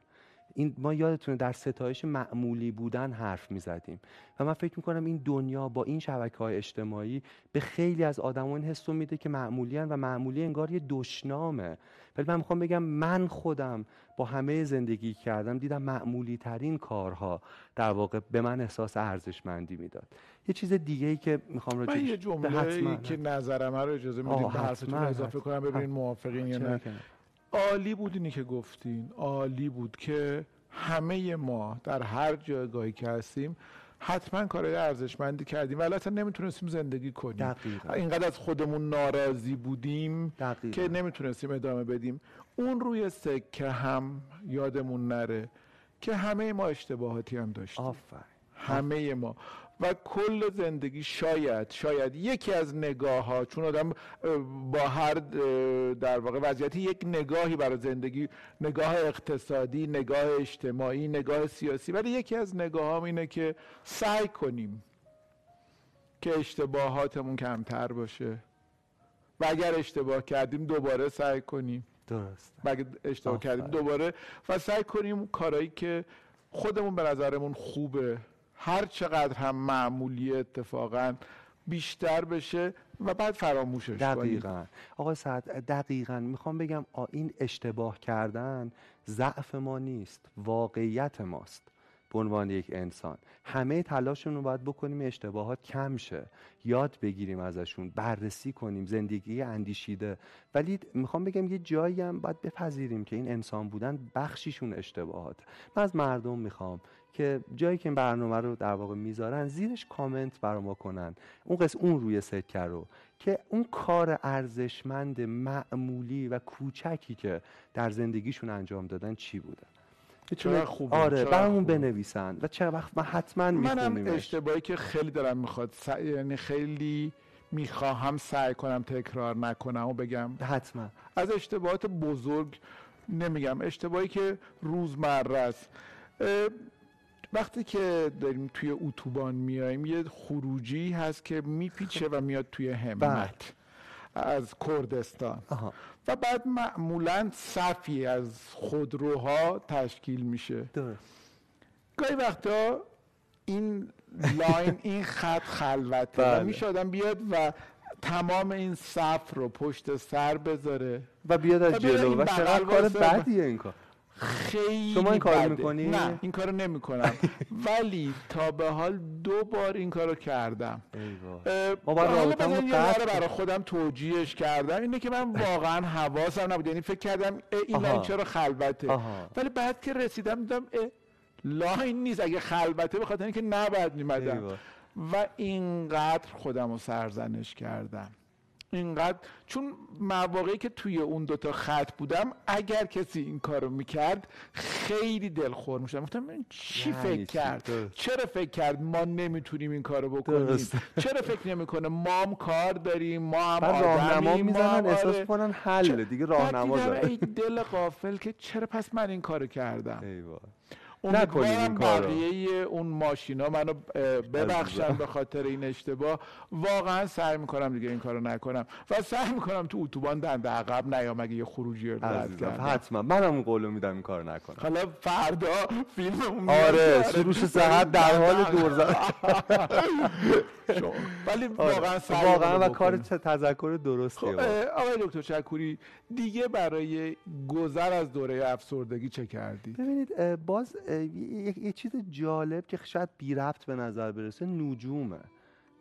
B: این ما یادتونه در ستایش معمولی بودن حرف می‌زدیم. و من فکر می‌کنم این دنیا با این شبکه های اجتماعی به خیلی از آدمان این حس میده که معمولی و معمولی انگار یه دشنامه. ولی من می‌خوام بگم من خودم با همه زندگی کردم دیدم معمولی ترین کارها در واقع به من احساس ارزشمندی می‌داد. یه چیز دیگه ای که می‌خوام
A: من یه جمله که نظرم رو اجازه می‌دید به حرفتون اضافه کنم ببینین موافقین یا نه. عالی بود اینی که گفتین عالی بود که همه ما در هر جایگاهی که هستیم حتما کارهای ارزشمندی کردیم ولی اصلا نمی‌تونستیم زندگی کنیم دقیقا. اینقدر از خودمون ناراضی بودیم دقیقا. که نمی‌تونستیم ادامه بدیم اون روی سکه هم یادمون نره که همه ما اشتباهاتی هم داشتیم
B: آفر.
A: همه ما و کل زندگی شاید شاید یکی از نگاه ها چون آدم با هر در واقع وضعیتی یک نگاهی برای زندگی نگاه اقتصادی نگاه اجتماعی نگاه سیاسی ولی یکی از نگاه اینه که سعی کنیم که اشتباهاتمون کمتر باشه. و اگر اشتباه کردیم دوباره سعی کنیم.
B: درست
A: و اگر اشتباه کردیم دوباره. و سعی کنیم کارهایی که خودمون به نظرمون خوبه هر چقدر هم معمولی اتفاقا بیشتر بشه و بعد فراموشش
B: دقیقا. آقای سعد دقیقا. می‌خوام بگم این اشتباه کردن ضعف ما نیست واقعیت ماست به عنوان یک انسان. همه تلاشمون رو باید بکنیم اشتباهات کم شه. یاد بگیریم ازشون بررسی کنیم زندگی اندیشیده. ولی می‌خوام بگم یه جایی هم باید بپذیریم که این انسان بودن بخشیشون اشتباهات. من از مردم می‌خوام که جایی که این برنامه رو در واقع می‌ذارن زیرش کامنت برا ما کنن. اون قسم اون روی سکه رو. که اون کار ارزشمند معمولی و کوچکی که در زندگیشون انجام دادن چی بوده؟
A: چرا خوبه
B: آره برامون بنویسن و چه وقت من حتما
A: منم اشتباهی که خیلی دارم می‌خواد. س... یعنی خیلی می‌خواهم سعی کنم تکرار نکنم و بگم.
B: حتما.
A: از اشتباهات بزرگ نمیگم. اشتباهی که روزمره است. وقتی که داریم توی اتوبان میایم یه خروجی هست که میپیچه و میاد توی همت. بله. از کردستان. و بعد معمولا صفی از خودروها تشکیل میشه.
B: درست.
A: گاهی وقتا این لاین این خط خلوته. بله. و میشه آدم بیاد و تمام این صف رو پشت سر بذاره.
B: و بیاد از جلو. و چقدر کار بدیه این کار؟
A: خیلی
B: شما این کار می‌کنی؟
A: نه. این کارو نمی‌کنم. ولی تا به حال دو بار این کارو کردم.
B: ما باید
A: برای خودم توجیهش کردم. اینه که من واقعا حواسم نبود. یعنی فکر کردم این line چرا خلوته؟ ولی بعد که رسیدم دیدم line نیست. اگه خلوته به خاطر اینکه نباید میمدم. و اینقدر خودم رو سرزنش کردم. اینقدر چون مواقعی که توی اون دوتا خط بودم اگر کسی این کارو می‌کرد خیلی دلخور می‌شدم گفتم چی
B: یعنی
A: فکر؟ کرد
B: درست.
A: چرا فکر کرد ما نمی‌تونیم این کارو بکنیم
B: درست.
A: چرا فکر نمی‌کنه ما هم کار داریم ما هم
B: راهنما
A: آدمیم، ما
B: می‌زنن
A: هم
B: احساس
A: آره.
B: کنن حل دیگه راهنما داره
A: دل قافل که چرا پس من این کارو کردم
B: ای نکنید این کارو.
A: بقیه اون ماشینا منو ببخشن. به خاطر این اشتباه واقعا سعی می‌کنم دیگه این کارو نکنم و سعی می‌کنم تو اتوبان دنده عقب نیام اگه یه خروجی رو کردم
B: حتما منم اون قولو میدم این کارو نکنم
A: حالا فردا میاد
B: آره سروش
A: داریم
B: در حال دور زدن
A: شو. ولی
B: آره.
A: واقعا
B: واقعا و. کار تذکر درستیه
A: خب آقای دکتر شکوری دیگه برای گذر از دوره افسردگی چه کردی
B: ببینید باز یه چیز جالب که شاید بی ربط به نظر برسه نجومه.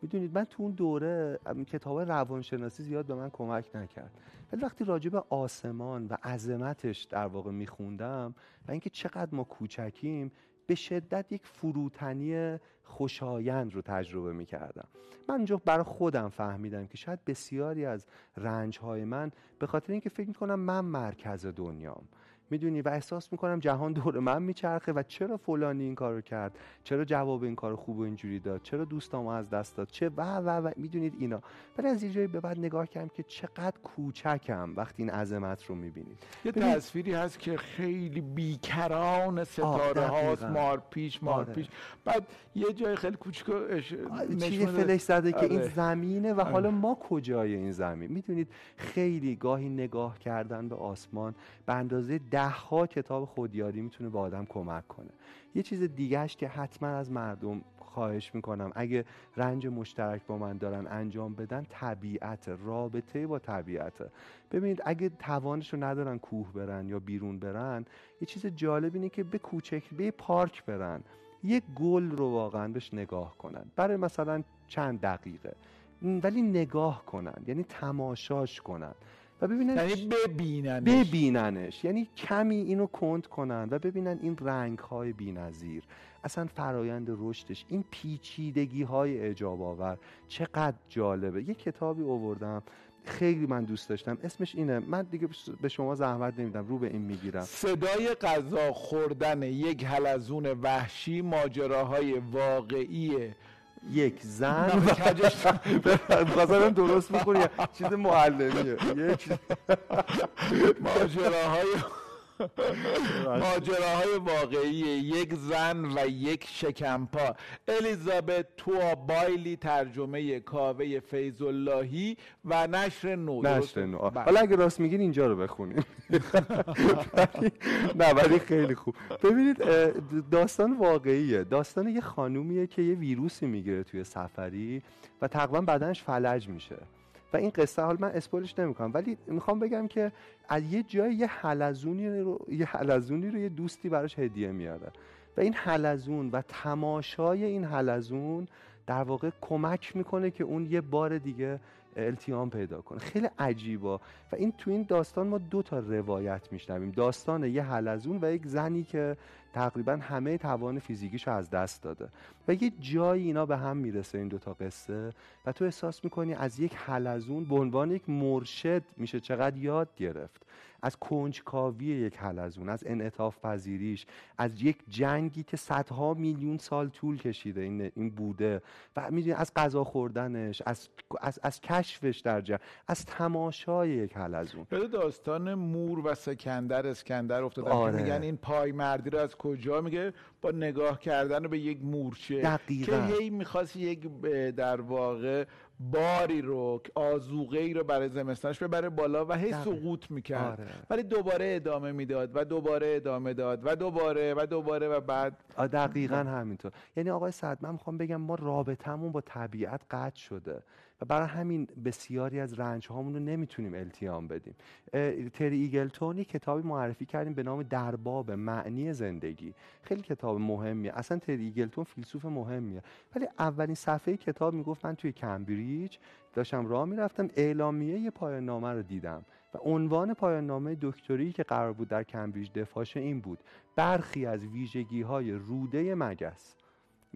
B: می‌دونید من تو اون دوره کتاب روانشناسی زیاد به من کمک نکرد. ولی وقتی راجع به آسمان و عظمتش در واقع میخوندم و اینکه چقدر ما کوچکیم به شدت یک فروتنی خوشایند رو تجربه می‌کردم. من اونجا برای خودم فهمیدم که شاید بسیاری از رنجهای من به خاطر اینکه فکر می‌کنم من مرکز دنیام. می‌دونی؟ و احساس می‌کنم جهان دور من میچرخه و چرا فلانی این کارو کرد؟ چرا جواب این کار خوب و اینجوری داد؟ چرا دوستامو از دست داد؟ چه و و و می‌دونید اینا. ولی از یه جایی به بعد نگاه کردم که چقدر کوچکم وقتی این عظمت رو می‌بینید.
A: یه تصویری هست که خیلی بیکران ستاره هاست
B: دقیقاً.
A: مار پیش مار
B: آره.
A: پیش. بعد یه جای خیلی کوچیک اش...
B: چیه. فلش زده که این
A: آره.
B: زمینه و حالا ما کجای این زمین؟ می‌دونید خیلی گاهی نگاه کردن به آسمان به اندازه ده ها کتاب خودیاری می‌تونه به آدم کمک کنه. یه چیز دیگهش که حتما از مردم خواهش می‌کنم اگه رنج مشترک با من دارن انجام بدن طبیعت رابطه با طبیعت. ببینید اگه توانش رو ندارن کوه برن یا بیرون برن یه چیز جالب اینه که به کوچک به یه پارک برن. یک گل رو واقعا بهش نگاه کنن. برای مثلا چند دقیقه. ولی نگاه کنن. یعنی تماشاش کنن. و ببینن
A: یعنی ببینن
B: ببیننش. یعنی کمی اینو کند کنن و ببینن این رنگ های بی‌نظیر. اصلا فرایند رشدش این پیچیدگی های اجاب آور چقدر جالبه. یه کتابی آوردم خیلی من دوست داشتم. اسمش اینه. من دیگه به شما زحمت نمیدم رو به این می‌گیرم.
A: صدای غذا خوردن یک حلزون وحشی ماجراهای واقعی
B: یک زن. بخواستم درست می‌کنی چیز معلمیه یک
A: ماجراهای ماجراهای واقعی یک زن و یک شکمپا. الیزابت توا بایلی ترجمه کاوه فیض اللهی و نشر نو.
B: نشر؟ نو.
A: بله.
B: حالا اگه راست میگین اینجا رو بخونیم. نه ولی خیلی خوب. ببینید داستان واقعیه. داستان یه خانومیه که یه ویروسی می‌گیره توی سفری و تقریبا بدنش فلج میشه. و این قصه حال من اسپویلش نمی‌کنم ولی می‌خوام بگم که از یه جای یه حلزونی رو یه حلزونی رو یه دوستی براش هدیه میاره و این حلزون و تماشای این حلزون در واقع کمک می‌کنه که اون یه بار دیگه التیام پیدا کنه. خیلی عجیبا و این تو این داستان ما دو تا روایت میشنویم. داستان یه حلزون و یک زنی که تقریبا همه توان فیزیکیش از دست داده. و یه جایی اینا به هم می‌رسه این دوتا قصه و تو احساس می‌کنی از یک حلزون به عنوان یک مرشد میشه چقدر یاد گرفت. از کنجکاوی یک حلزون از انعطاف پذیریش از یک جنگی که صدها میلیون سال طول کشیده این, این بوده و می‌دونی از غذا خوردنش از, از, از کشفش در جنگ از تماشای یک حلزون
A: یاد داستان مور و سکندر اسکندر افتادم
B: آره.
A: که میگن این پای مردی رو از کجا میگه با نگاه کردن به یک مورچه
B: دقیقاً.
A: که هی می‌خواست یک در واقع باری رو آزوغه ای رو برای زمستانش ببره بالا و هی. سقوط می‌کرد
B: آره.
A: ولی دوباره ادامه می‌داد و دوباره ادامه داد و دوباره و دوباره و بعد
B: دقیقا همینطور یعنی آقای سعد من می‌خوام بگم ما رابطمون با طبیعت قطع شده و برای همین بسیاری از رنج هامون رو نمی‌تونیم التیام بدیم. تری ایگلتون یه کتابی معرفی کردیم به نام درباب معنی زندگی. خیلی کتاب مهمیه. اصلا تری ایگلتون فیلسوف مهمیه. ولی اولین صفحه کتاب می‌گفت من توی کمبریج داشتم راه می‌رفتم اعلامیه یه پایان نامه رو دیدم و عنوان پایان نامه دکتری که قرار بود در کمبریج دفاعش این بود. برخی از ویژگی های روده مگس.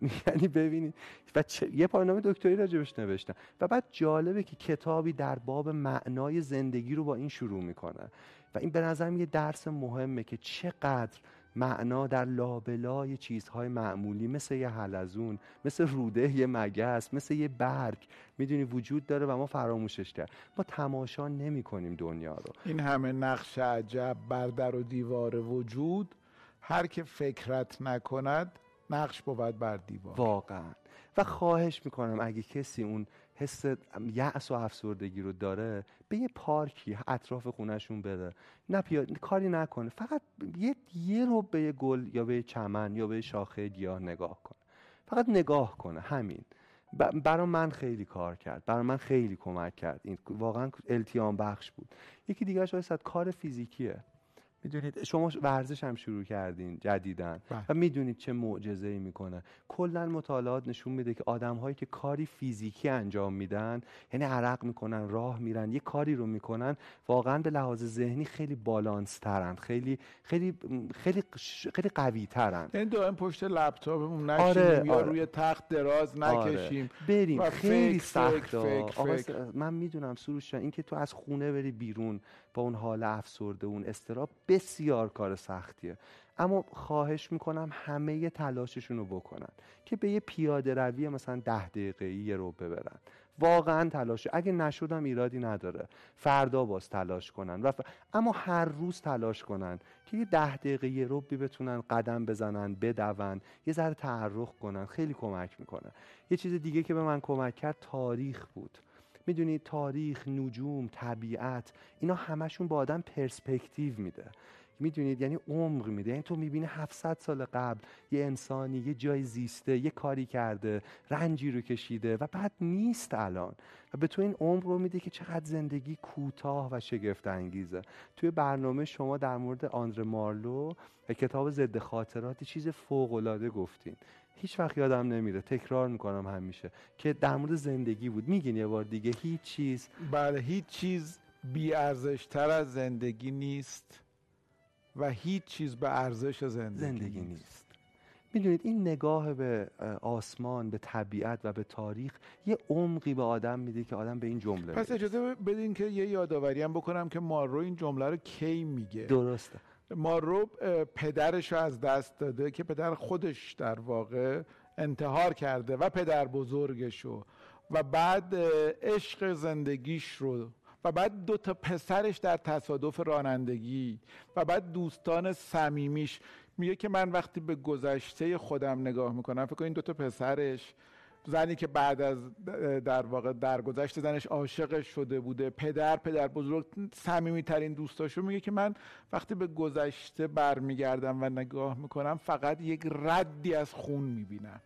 B: یعنی ببینید و یه پایانامه دکتری راجبش نوشتم. و بعد جالبه که کتابی در باب معنای زندگی رو با این شروع می‌کنه. و این به نظر یه درس مهمه که چقدر معنا در لابلای چیزهای معمولی مثل یه حلزون مثل روده یه مگس مثل یه برگ می‌دونی وجود داره و ما فراموشش کرد. ما تماشا نمی کنیم دنیا رو.
A: این همه نقش عجب بر در و دیوار وجود هر که فکرت نکند نقش بود بر دیوار.
B: واقعا. و خواهش می‌کنم اگه کسی اون حس یأس و افسردگی رو داره به یه پارکی اطراف خونهشون بره. نه کاری نکنه. فقط یه یه رو به یه گل یا به چمن یا به شاخه گیاه نگاه کنه فقط نگاه کنه. همین. برای من خیلی کار کرد. برای من خیلی کمک کرد. این واقعا التیام بخش بود. یکی دیگه شاید کار فیزیکیه. می‌دونید شما ورزش هم شروع کردین جدیدن بله. و می‌دونید چه معجزه ای می‌کنه کلا مطالعات نشون میده که آدم هایی که کاری فیزیکی انجام میدن یعنی عرق می‌کنن راه میرن یه کاری رو می‌کنن واقعا به لحاظ ذهنی خیلی بالانس ترند خیلی خیلی خیلی خیلی قوی ترند
A: یعنی دائم پشت لپتاپمون نشینیم آره، یا آره. روی تخت دراز آره. نکشیم
B: آره. بریم خیلی سخته من می‌دونم سروش این که تو از خونه بری بیرون با اون حال افسرده اون استراب بسیار کار سختیه. اما خواهش می‌کنم همه تلاششون رو بکنن که به یه پیاده روی مثلا ده دقیقه یه رو ببرن. واقعا تلاش. اگه نشدم ایرادی نداره. فردا باز تلاش کنن. و اما هر روز تلاش کنن که یه ده دقیقه یه رو بتونن قدم بزنن بدون یه ذره تعرخ کنن. خیلی کمک می‌کنه. یه چیز دیگه که به من کمک کرد تاریخ بود. می‌دونید تاریخ نجوم طبیعت اینا همشون با آدم پرسپکتیو میده. می‌دونید؟ یعنی عمق میده. یعنی تو می‌بینی 700 سال قبل یه انسانی یه جای زیسته یه کاری کرده رنجی رو کشیده و بعد نیست الان. و به تو این عمر رو میده که چقدر زندگی کوتاه و شگفت انگیزه توی برنامه شما در مورد آندر مارلو کتاب ضد خاطرات چیز فوق العاده گفتین. هیچ وقت یادم نمیره. تکرار می‌کنم همیشه که در مورد زندگی بود. میگین یه بار دیگه هیچ چیز
A: بله هیچ چیز بی ارزش تر از زندگی نیست و هیچ چیز به ارزش زندگی, زندگی نیست.
B: می‌دونید این نگاه به آسمان به طبیعت و به تاریخ یه عمقی به آدم میده که آدم به این جمله
A: پس اجازه بدین که یه یادآوری هم بکنم که مارو این جمله رو کی میگه؟
B: درسته.
A: مارو پدرش رو از دست داده که پدر خودش در واقع انتحار کرده و پدر بزرگشو و بعد عشق زندگیش رو. و بعد دو تا پسرش در تصادف رانندگی. و بعد دوستان صمیمیش. میگه که من وقتی به گذشته خودم نگاه می‌کنم فکر این دو تا پسرش زنی که بعد از در واقع درگذشت زنش عاشق شده بوده پدر پدر بزرگ صمیمی ترین دوستاشو میگه که من وقتی به گذشته برمیگردم و نگاه می‌کنم فقط یک ردی از خون می‌بینم.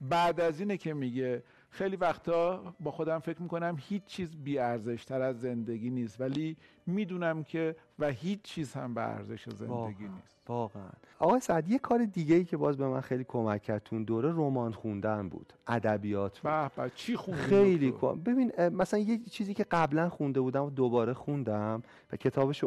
A: بعد از اینه که میگه خیلی وقتا با خودم فکر می‌کنم هیچ چیز بی تر از زندگی نیست ولی می‌دونم که و هیچ چیز هم به ارزش زندگی نیست.
B: واقعا. آقای سعد یه کار دیگه ای که باز به من خیلی کمک کرد تون دوره رمان خوندن بود ادبیات
A: بود. چی خوندی؟
B: خیلی کن. ببین مثلا یه چیزی که قبلا خونده بودم و دوباره خوندم و کتابش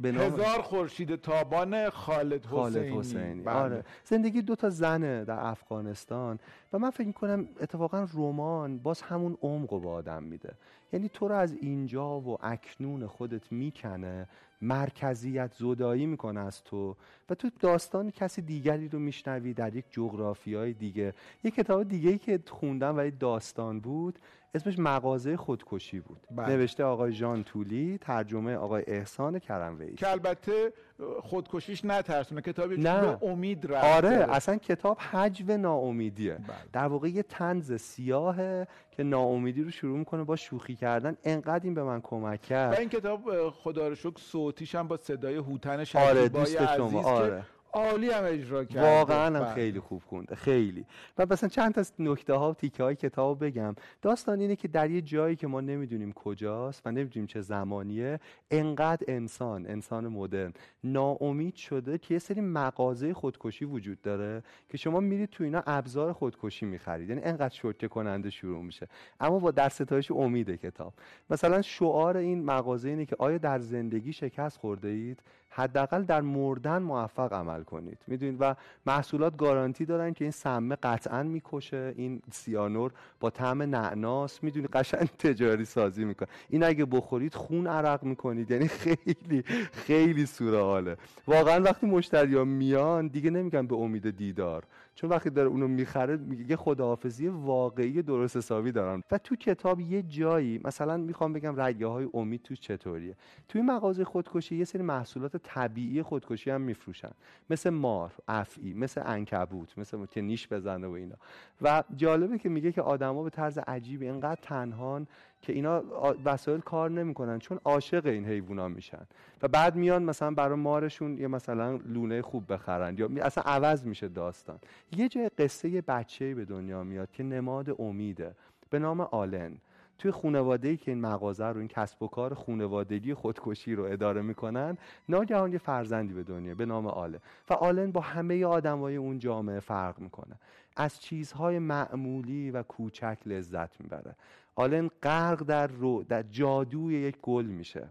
B: رو آوردم
A: هزار خورشید تابان خالد, خالد حسینی,
B: بله. آره. زندگی دو تا زنه در افغانستان و من فکر کنم اتفاقا رمان باز همون عمق رو به آدم میده. یعنی تو رو از اینجا و اکنون خودت می‌کنه مرکزیت زدایی می‌کنه از تو و تو داستان کسی دیگری رو میشنوی در یک جغرافی های دیگه. یک کتاب دیگه که خوندم و داستان بود اسمش مغازه خودکشی بود بله. نوشته آقای جان تولی ترجمه آقای احسان کرموی
A: که البته خودکشیش نترسونه کتابی
B: نه.
A: امید
B: رفته آره اصلا کتاب حجو ناامیدیه بله. در واقع یه تنز سیاهه که ناامیدی رو شروع می‌کنه با شوخی کردن انقدر این به من کمک کرد
A: و این کتاب خدا رو شکر صوتیش هم با صدای هوتن شکیبای آره دوست شما آره. عالی هم اجرا کرد.
B: واقعا هم بله. خیلی خوب خونده خیلی. و مثلا چند تا نکته ها تیکه های کتاب بگم. داستان اینه که در یه جایی که ما نمی‌دونیم کجاست و نمی‌دونیم چه زمانیه انقدر انسان انسان مدرن ناامید شده که یه سری مغازه خودکشی وجود داره که شما میرید تو اینا ابزار خودکشی می‌خرید. یعنی انقدر شوکه کننده شروع میشه. اما با در ستایش امید کتاب. مثلا شعار این مغازه اینه که آیا در زندگی شکست خورده اید؟ حداقل در مردن موفق عمل کنید. می‌دونید؟ و محصولات گارانتی دارن که این سمه قطعا می‌کشه. این سیانور با طعم نعناس می‌دونید قشنگ تجاری سازی می‌کنه. این اگه بخورید خون عرق می‌کنید. یعنی خیلی خیلی سورئاله واقعا وقتی مشتری میان دیگه نمیگن به امید دیدار. چون وقتی داره اونو می‌خره میگه یه خداحافظی واقعی درست حسابی دارن و تو کتاب یه جایی مثلا می‌خوام بگم رگه های امید تو چطوریه؟ توی مغازه خودکشی یه سری محصولات طبیعی خودکشی هم میفروشن. مثل مار افعی مثل انکبوت مثل که نیش بزنه و اینا. و جالبه که میگه که آدما به طرز عجیبی اینقدر تنهان که اینا وسایل کار نمی‌کنن چون عاشق این حیوونا میشن. و بعد میان مثلا برای مارشون یه مثلا لونه خوب بخرن یا اصلا عوض میشه داستان. یه جای قصه یه بچه به دنیا میاد که نماد امیده به نام آلن. توی خانواده ای که این مغازه رو این کسب و کار خانوادگی خودکشی رو اداره می‌کنن ناگهان یه فرزندی به دنیا به نام آلن. و آلن با همه آدمای اون جامعه فرق می‌کنه. از چیزهای معمولی و کوچک لذت می‌بره. آلن غرق در رو در جادوی یک گل میشه.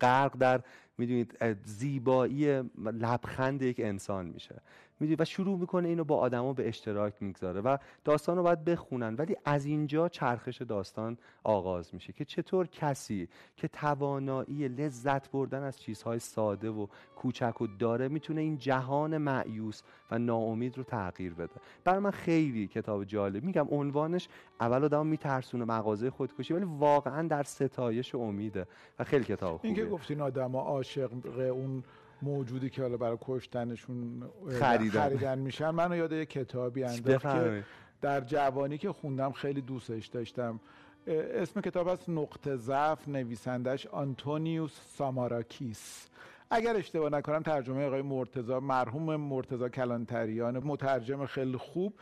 B: غرق در می‌دونید زیبایی لبخند یک انسان میشه. می‌دونید و شروع می‌کنه اینو با آدما به اشتراک می‌گذاره و داستان رو باید بخونن. ولی از اینجا چرخش داستان آغاز میشه که چطور کسی که توانایی لذت بردن از چیزهای ساده و کوچک و داره می‌تونه این جهان معیوس و ناامید رو تغییر بده. برای من خیلی کتاب جالب. میگم عنوانش اول آدم میترسونه مغازه خودکشی ولی واقعا در ستایش امیده و خیلی کتاب خوبه
A: این که گفتین آدما عاشق اون موجودی که حالا برای کشتنشون
B: خریدن,
A: خریدن میشن. منو یاد یه کتابی انداخت که در جوانی که خوندم خیلی دوستش داشتم. اسم کتاب از نقطه ضعف نویسندش آنتونیوس ساماراکیس. اگر اشتباه نکنم ترجمه آقای مرتزا مرحوم مرتزا کلانتریان مترجم خیلی خوب.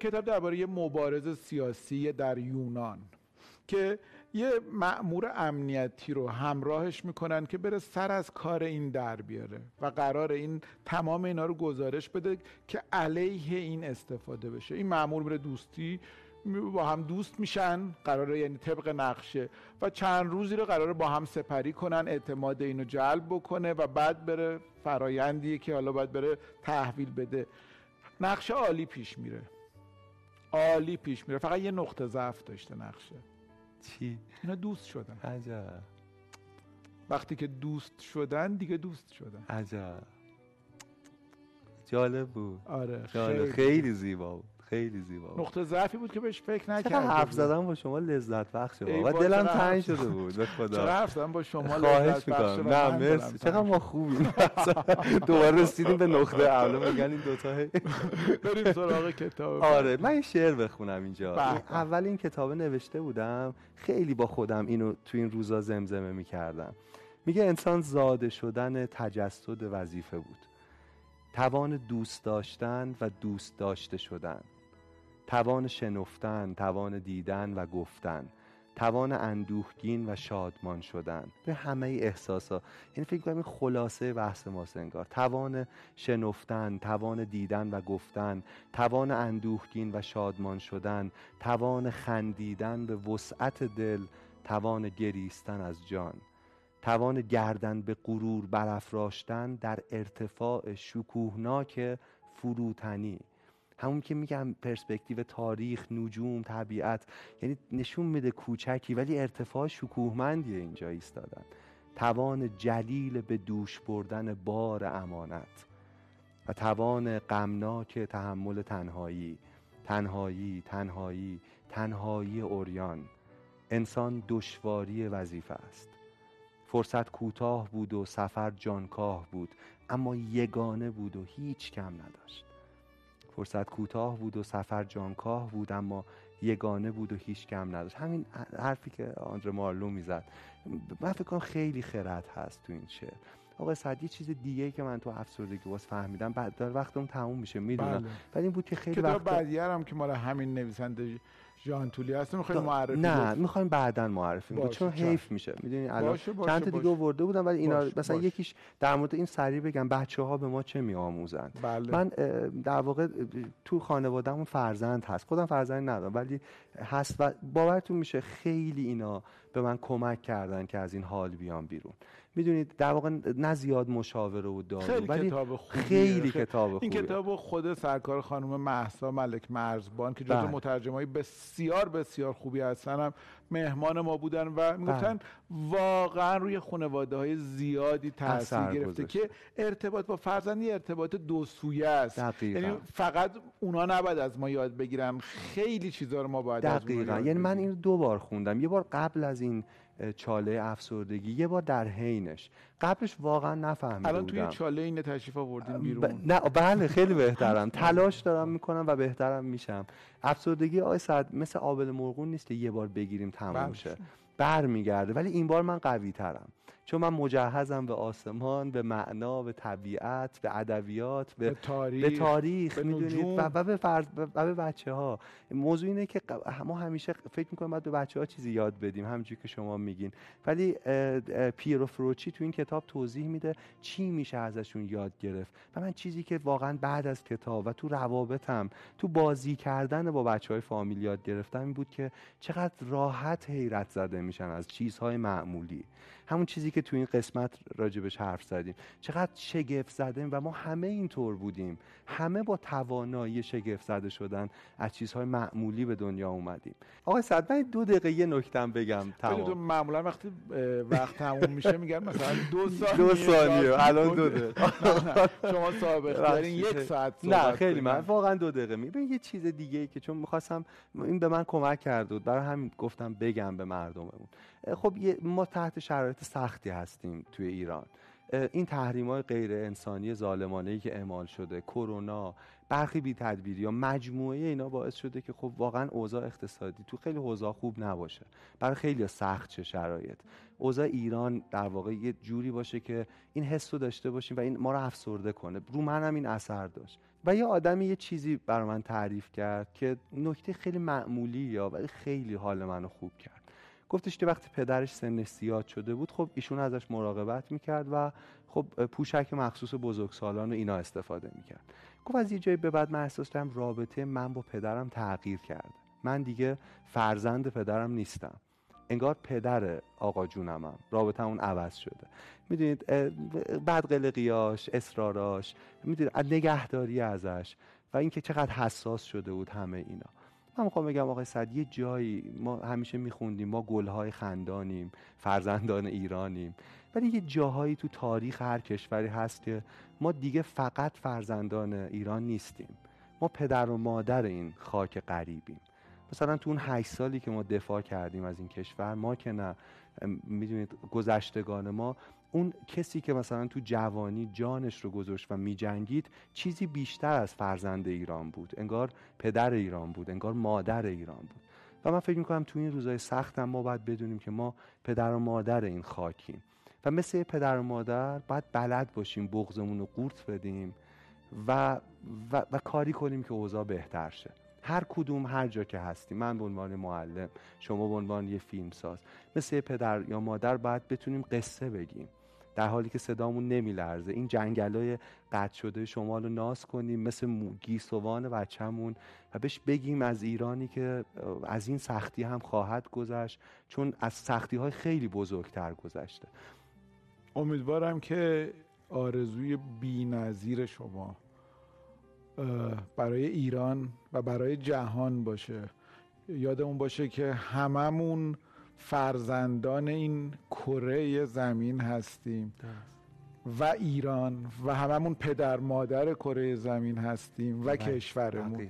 A: کتاب درباره مبارز سیاسی در یونان که یه مأمور امنیتی رو همراهش می‌کنن که بره سر از کار این در بیاره و قرار این تمام اینا رو گزارش بده که علیه این استفاده بشه. این مأمور میره دوستی با هم دوست میشن قراره یعنی طبق نقشه و چند روزی رو قراره با هم سپری کنن اعتماد اینو جلب بکنه و بعد بره فرایندی که حالا باید بره تحویل بده. نقشه عالی پیش میره. عالی پیش میره. فقط یه نقطه ضعف داشته نقشه.
B: چی؟
A: اینا دوست شدن.
B: عجب.
A: وقتی که دوست شدن دیگه دوست شدن.
B: عجب. جالب بود.
A: آره.
B: خیلی, خیلی زیبا بود. خیلی زیبا
A: نقطه ضعفی بود که بهش فکر نکردم.
B: حرف زدن با شما لذت بخش و دلم تنگ شده بود به خدا.
A: چرا حرف زدن با شما
B: لذت بخش نه مرسی. چقدر ما خوبیم. دوباره رسیدیم به نقطه اول. میگن این دو تا
A: بریم سراغ کتاب.
B: آره من این شعر بخونم اینجا. اول این کتاب نوشته بودم. خیلی با خودم اینو تو این روزا زمزمه می‌کردم. میگه انسان زاده شدن تجسد وظیفه بود. توان دوست داشتن و دوست داشته شدن. توان شنفتن توان دیدن و گفتن توان اندوهگین و شادمان شدن. به همه احساسا. یعنی فکر کنم این خلاصه بحث ما انگار. توان شنفتن توان دیدن و گفتن توان اندوهگین و شادمان شدن توان خندیدن به وسعت دل توان گریستن از جان. توان گردن به غرور برافراشتن در ارتفاع شکوهناک فروتنی. همون که میگم پرسپکتیو تاریخ نجوم طبیعت یعنی نشون میده کوچکی ولی ارتفاع شکوهمندی اینجا ایستادن. توان جلیل به دوش بردن بار امانت و توان غمناک تحمل تنهایی. تنهایی تنهایی تنهایی اوریان انسان دشواری وظیفه است. فرصت کوتاه بود و سفر جانکاه بود اما یگانه بود و هیچ کم نداشت. فرصت کوتاه بود و سفر جانکاه بود اما یگانه بود و هیچ کم نداشت. همین حرفی که آندر مارلو می‌زد. من فکر کنم خیلی خرد هست تو این شعر. آقا صد یه چیز دیگه که من تو افسردگی باز فهمیدم بعد داره وقتم تموم میشه می‌دونم.
A: بله.
B: ولی این بود که خیلی
A: وقت بعدی هم که مال همین نویسنده جان تولی هست می‌خوایم معرفی
B: نه می‌خوایم بعدا معرفی بود چون حیف میشه؟ می‌دونی الان چند تا دیگه ورده بودم ولی اینا مثلا یکیش در مورد این سری بگم بچه ها به ما چه میآموزن؟
A: بله.
B: من در واقع تو خانوادهمون فرزند هست. خودم فرزند ندارم ولی هست و باورتون میشه خیلی اینا به من کمک کردن که از این حال بیام بیرون می‌دونید در واقع نه زیاد مشاوره و دارو
A: خیلی
B: ولی
A: کتاب خوبیه.
B: خیلی کتاب
A: این
B: خوبیه.
A: کتاب خود سرکار خانم محسا ملک مرزبان که جزو
B: بله.
A: مترجمای بسیار بسیار خوبی هستن هم مهمان ما بودن و می‌گفتن واقعا روی خانواده های زیادی تاثیر گرفته. که ارتباط با فرزند یه ارتباط دو سویه است. یعنی فقط اونا نباید از ما یاد بگیرن خیلی چیزا رو ما باید از
B: دقیقا
A: یاد
B: یعنی من. این دو بار خوندم یه بار قبل از این چاله افسردگی یه بار در حینش. قبلش واقعا نفهمیده
A: الان توی چاله این تشریف آوردین
B: ب...
A: بیرون.
B: نه بله خیلی بهترم. تلاش دارم می‌کنم و بهترم میشم. افسردگی آقای سعد مثل آبل مرغون نیست که یه بار بگیریم تموم
A: بله.
B: شه. برمیگرده. ولی این بار من قوی ترم چون من مجهزم به آسمان به معنا به طبیعت به ادبیات به
A: به تاریخ
B: به تاریخ
A: به
B: می‌دونید. و, به فرض و به بچه ها موضوع اینه که ما همیشه فکر می‌کنیم باید به بچه ها چیزی یاد بدیم همونجوری که شما میگین. ولی پیرو فروچی تو این کتاب توضیح میده چی میشه ازشون یاد گرفت. و من چیزی که واقعا بعد از کتاب و تو روابطم تو بازی کردن با بچه های فامیل یاد گرفتم این بود که چقدر راحت حیرت زده میشن از چیزهای معمولی. همون چیزی که تو این قسمت راجبش حرف زدیم. چقدر شگفت زده و ما همه اینطور بودیم. همه با توانایی شگفت زده شدن از چیزهای معمولی به دنیا اومدیم. آقای سعد من دو دقیقه یه نکتم بگم. تمام.
A: معمولا وقتی وقت تموم میشه میگن مثلا دو ثانیه
B: دو ثانیه الان دو. دقیقه.
A: شما سابقه دارین یک ساعت
B: نه خیلی. من واقعا دو دقیقه می ببین یه چیز دیگه ای که چون می‌خواستم این به من کمک کرده بود. برای همین گفتم بگم به مردممون. خب ما تحت شرایط سختی هستیم توی ایران. این تحریم های غیر انسانی ظالمانه که اعمال شده کرونا برخی بی تدبیری یا مجموعه اینا باعث شده که خب واقعا اوضاع اقتصادی تو خیلی حوزه خوب نباشه. برای خیلی سخت چه شرایط. اوضاع ایران در واقع یه جوری باشه که این حس رو داشته باشیم و این ما رو افسرده کنه. رو منم این اثر داشت. و یه آدمی یه چیزی برای من تعریف کرد که نکته خیلی معمولی یا ولی خیلی حال منو خوب کرد. گفتش که وقتی پدرش سنش زیاد شده بود خب ایشون ازش مراقبت می‌کرد و خب پوشک مخصوص بزرگسالان و اینا استفاده می‌کرد. گفت از یه جایی به بعد من احساس کردم رابطه من با پدرم تغییر کرده. من دیگه فرزند پدرم نیستم. انگار پدر آقا جونمم رابطه اون عوض شده. می‌دونید بدقلقیاش اصراراش می‌دونید نگهداری ازش و اینکه چقدر حساس شده بود همه اینا. من می‌خوام بگم آقای صد یه جایی ما همیشه میخوندیم ما گلهای خندانیم فرزندان ایرانیم ولی یه جاهایی تو تاریخ هر کشوری هست که ما دیگه فقط فرزندان ایران نیستیم. ما پدر و مادر این خاک غریبیم. مثلا تو اون هشت سالی که ما دفاع کردیم از این کشور ما که نه می‌دونید گذشتگان ما اون کسی که مثلا تو جوانی جانش رو گذاشت و میجنگید چیزی بیشتر از فرزند ایران بود. انگار پدر ایران بود انگار مادر ایران بود. و من فکر می‌کنم تو این روزای سخت ما باید بدونیم که ما پدر و مادر این خاکیم. و مثل پدر و مادر باید بلد باشیم بغزمون رو قورت بدیم و, و, و کاری کنیم که اوضاع بهتر شه. هر کدوم هر جا که هستیم. من به عنوان معلم شما به عنوان یه فیلمساز. مثل پدر یا مادر باید بتونیم قصه بگیم. در حالی که صدامون نمیلرزه. این جنگلای قطع شده شما رو ناز کنیم مثل گیسوان بچه‌مون و بهش بگیم از ایرانی که از این سختی هم خواهد گذشت چون از سختی های خیلی بزرگتر گذشته.
A: امیدوارم که آرزوی بی شما برای ایران و برای جهان باشه. یادمون باشه که هممون فرزندان این کره زمین هستیم. و ایران و هممون پدر مادر کره زمین هستیم و کشورمون.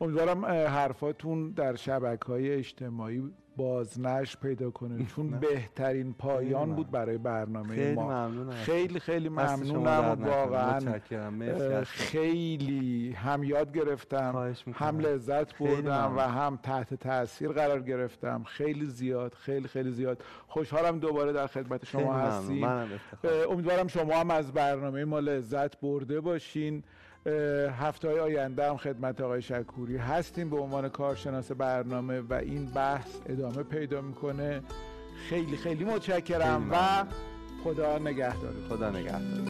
A: امیدوارم حرفاتون در شبکه های اجتماعی بازنش پیدا کنه. چون. بهترین پایان بود برای برنامه
B: خیلی
A: ما.
B: ممنونم.
A: خیلی خیلی ممنونم واقعا خیلی هم یاد گرفتم هم لذت بردم و هم تحت تاثیر قرار گرفتم. خیلی زیاد خیلی خیلی زیاد. خوشحالم دوباره در خدمت شما هستیم. امیدوارم شما هم از برنامه ما لذت برده باشین. هفته های آینده هم خدمت آقای شکوری هستیم به عنوان کارشناس برنامه و این بحث ادامه پیدا می‌کنه. خیلی خیلی متشکرم و خدا نگهدار.
B: خدا نگهدار.